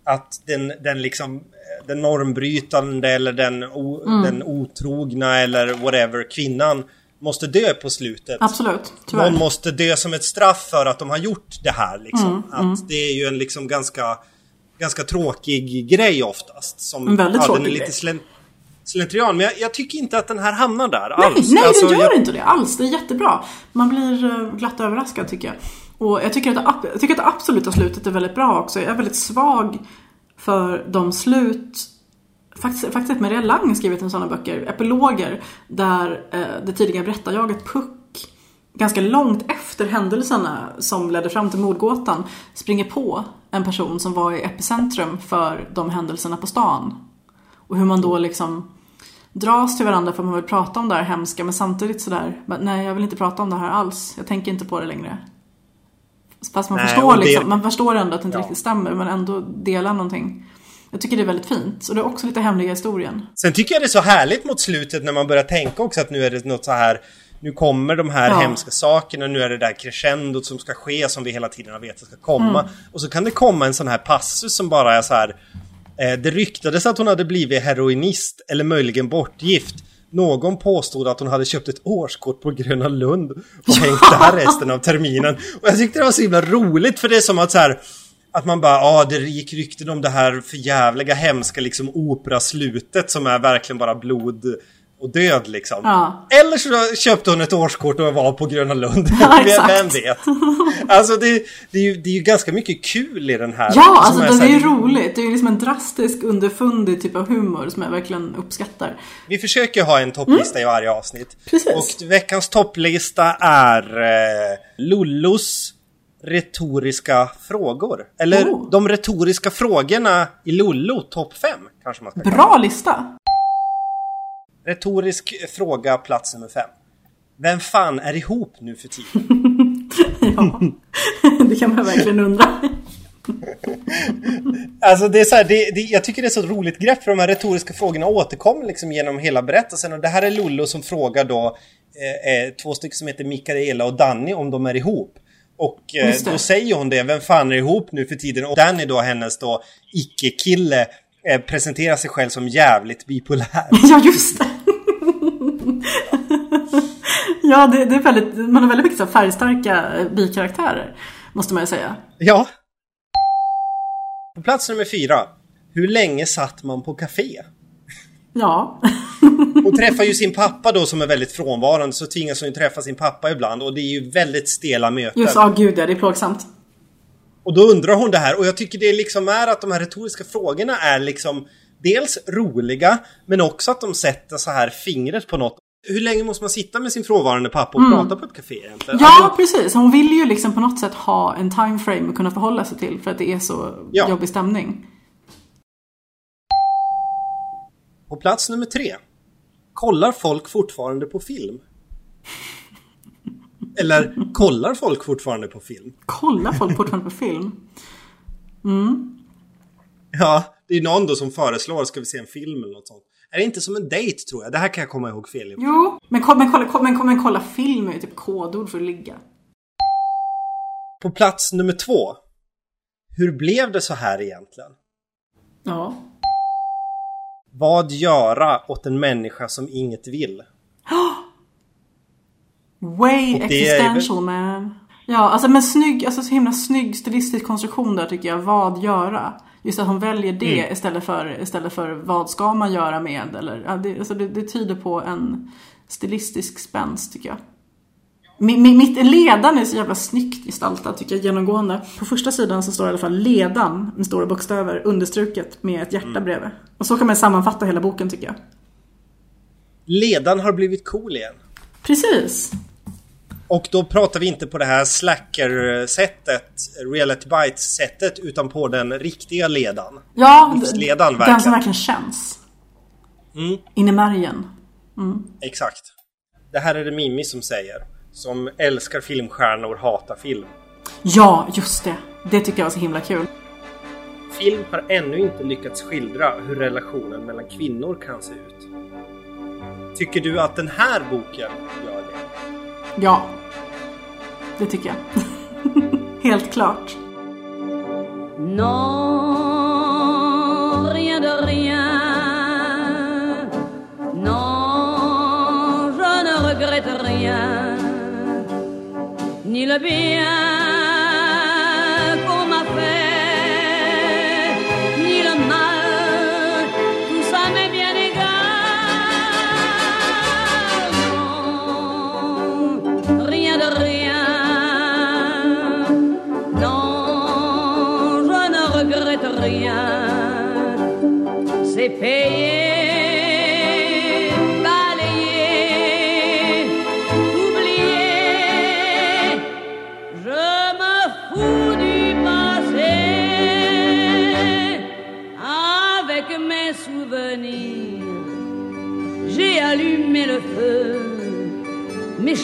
Att den, den liksom den normbrytande eller den, o, Mm. den otrogna eller whatever kvinnan måste dö på slutet. Absolut, tyvärr. Någon måste dö som ett straff för att de har gjort det här. Liksom. Mm, att Det är ju en liksom ganska, ganska tråkig grej oftast. Som, En väldigt ja, tråkig den är lite grej. slen, slentrian. Men jag, jag tycker inte att den här hamnar där Nej, alls. nej Alltså, den gör jag, inte det alls. Det är jättebra. Man blir eh, glatt överraskad tycker jag. Och jag tycker, att det, jag tycker att det absoluta slutet är väldigt bra också. Jag är väldigt svag för de slut Faktiskt, faktiskt Maria Lang skrivit en sådana böcker, epiloger, där eh, det tidiga berättarjaget Puck ganska långt efter händelserna som ledde fram till mordgåtan springer på en person som var i epicentrum för de händelserna på stan. Och hur man då liksom dras till varandra för att man vill prata om det här hemska men samtidigt sådär, nej jag vill inte prata om det här alls. Jag tänker inte på det längre. Fast man, nej, förstår, det... liksom, man förstår ändå att det inte ja. riktigt stämmer men ändå delar någonting. Jag tycker det är väldigt fint. Och det är också lite hemliga historien. Sen tycker jag det är så härligt mot slutet när man börjar tänka också att nu är det något så här nu kommer de här ja. hemska sakerna, nu är det där crescendot som ska ske som vi hela tiden har vetat ska komma. Mm. Och så kan det komma en sån här passus som bara är så här Eh, det ryktades att hon hade blivit heroinist eller möjligen bortgift. Någon påstod att hon hade köpt ett årskort på Gröna Lund och hängt där resten av terminen. Och jag tyckte det var så himla roligt för det är som att så här att man bara, ja ah, det gick rykten om det här förjävliga hemska liksom operaslutet som är verkligen bara blod och död liksom. Ja. Eller så köpte hon ett årskort och var på Gröna Lund. Ja, Vem vet? Alltså det, det, är ju, det är ju ganska mycket kul i den här. Ja, alltså det är ju roligt. Det är ju liksom en drastisk underfundig typ av humor som jag verkligen uppskattar. Vi försöker ha en topplista mm. i varje avsnitt. Precis. Och veckans topplista är eh, Lullos retoriska frågor. Eller oh. de retoriska frågorna i Lollo topp 5 kanske man ska Bra kalla. lista! Retorisk fråga plats nummer fem. Vem fan är ihop nu för tiden? ja, det kan man verkligen undra. alltså det är så här, det, det, jag tycker det är så roligt grepp för de här retoriska frågorna återkommer liksom genom hela berättelsen och det här är Lollo som frågar då eh, eh, två stycken som heter Mikaela och Danny om de är ihop. Och eh, då säger hon det, vem fan är ihop nu för tiden? Och Danny då hennes då icke-kille eh, presenterar sig själv som jävligt bipolär. ja just det! ja, det, det, är väldigt, man har väldigt mycket färgstarka eh, bikaraktärer. Måste man ju säga. Ja. På plats nummer fyra. Hur länge satt man på café? Ja. hon träffar ju sin pappa då som är väldigt frånvarande så tvingas hon ju träffa sin pappa ibland och det är ju väldigt stela möten. Just, ja oh, gud ja, det är plågsamt. Och då undrar hon det här och jag tycker det liksom är att de här retoriska frågorna är liksom dels roliga men också att de sätter så här fingret på något hur länge måste man sitta med sin frånvarande pappa och mm. prata på ett café egentligen? Ja, alltså... precis. Hon vill ju liksom på något sätt ha en timeframe att kunna förhålla sig till för att det är så ja. jobbig stämning. På plats nummer tre. Kollar folk fortfarande på film? Eller kollar folk fortfarande på film? Kollar folk fortfarande på film? Mm. Ja, det är någon då som föreslår, ska vi se en film eller något sånt. Är det inte som en dejt tror jag? Det här kan jag komma ihåg fel. Jo, men, men, kolla, men, men kolla film är ju typ kodord för att ligga. På plats nummer två. Hur blev det så här egentligen? Ja. Vad göra åt en människa som inget vill? Way existential väl... man. Ja, alltså men snygg, alltså så himla snygg stilistisk konstruktion där tycker jag. Vad göra? Just att hon väljer det mm. istället, för, istället för vad ska man göra med eller ja, det, alltså det, det tyder på en stilistisk spänst tycker jag. Mitt ledan är så jävla snyggt gestaltat tycker jag genomgående. På första sidan så står i alla fall ledan med stora bokstäver understruket med ett hjärta mm. bredvid. Och så kan man sammanfatta hela boken tycker jag. Ledan har blivit cool igen. Precis. Och då pratar vi inte på det här slacker-sättet, reality bites-sättet, utan på den riktiga ledan. Ja, Livsledan, verkligen. den som verkligen känns. Mm. In i märgen. Mm. Exakt. Det här är det Mimmi som säger. Som älskar filmstjärnor, hatar film. Ja, just det. Det tycker jag var så himla kul. Film har ännu inte lyckats skildra hur relationen mellan kvinnor kan se ut. Tycker du att den här boken? Ja, det tycker jag. Helt klart. Non, rien de rien. Non, je ne regrette rien. Ni le bien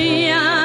Non,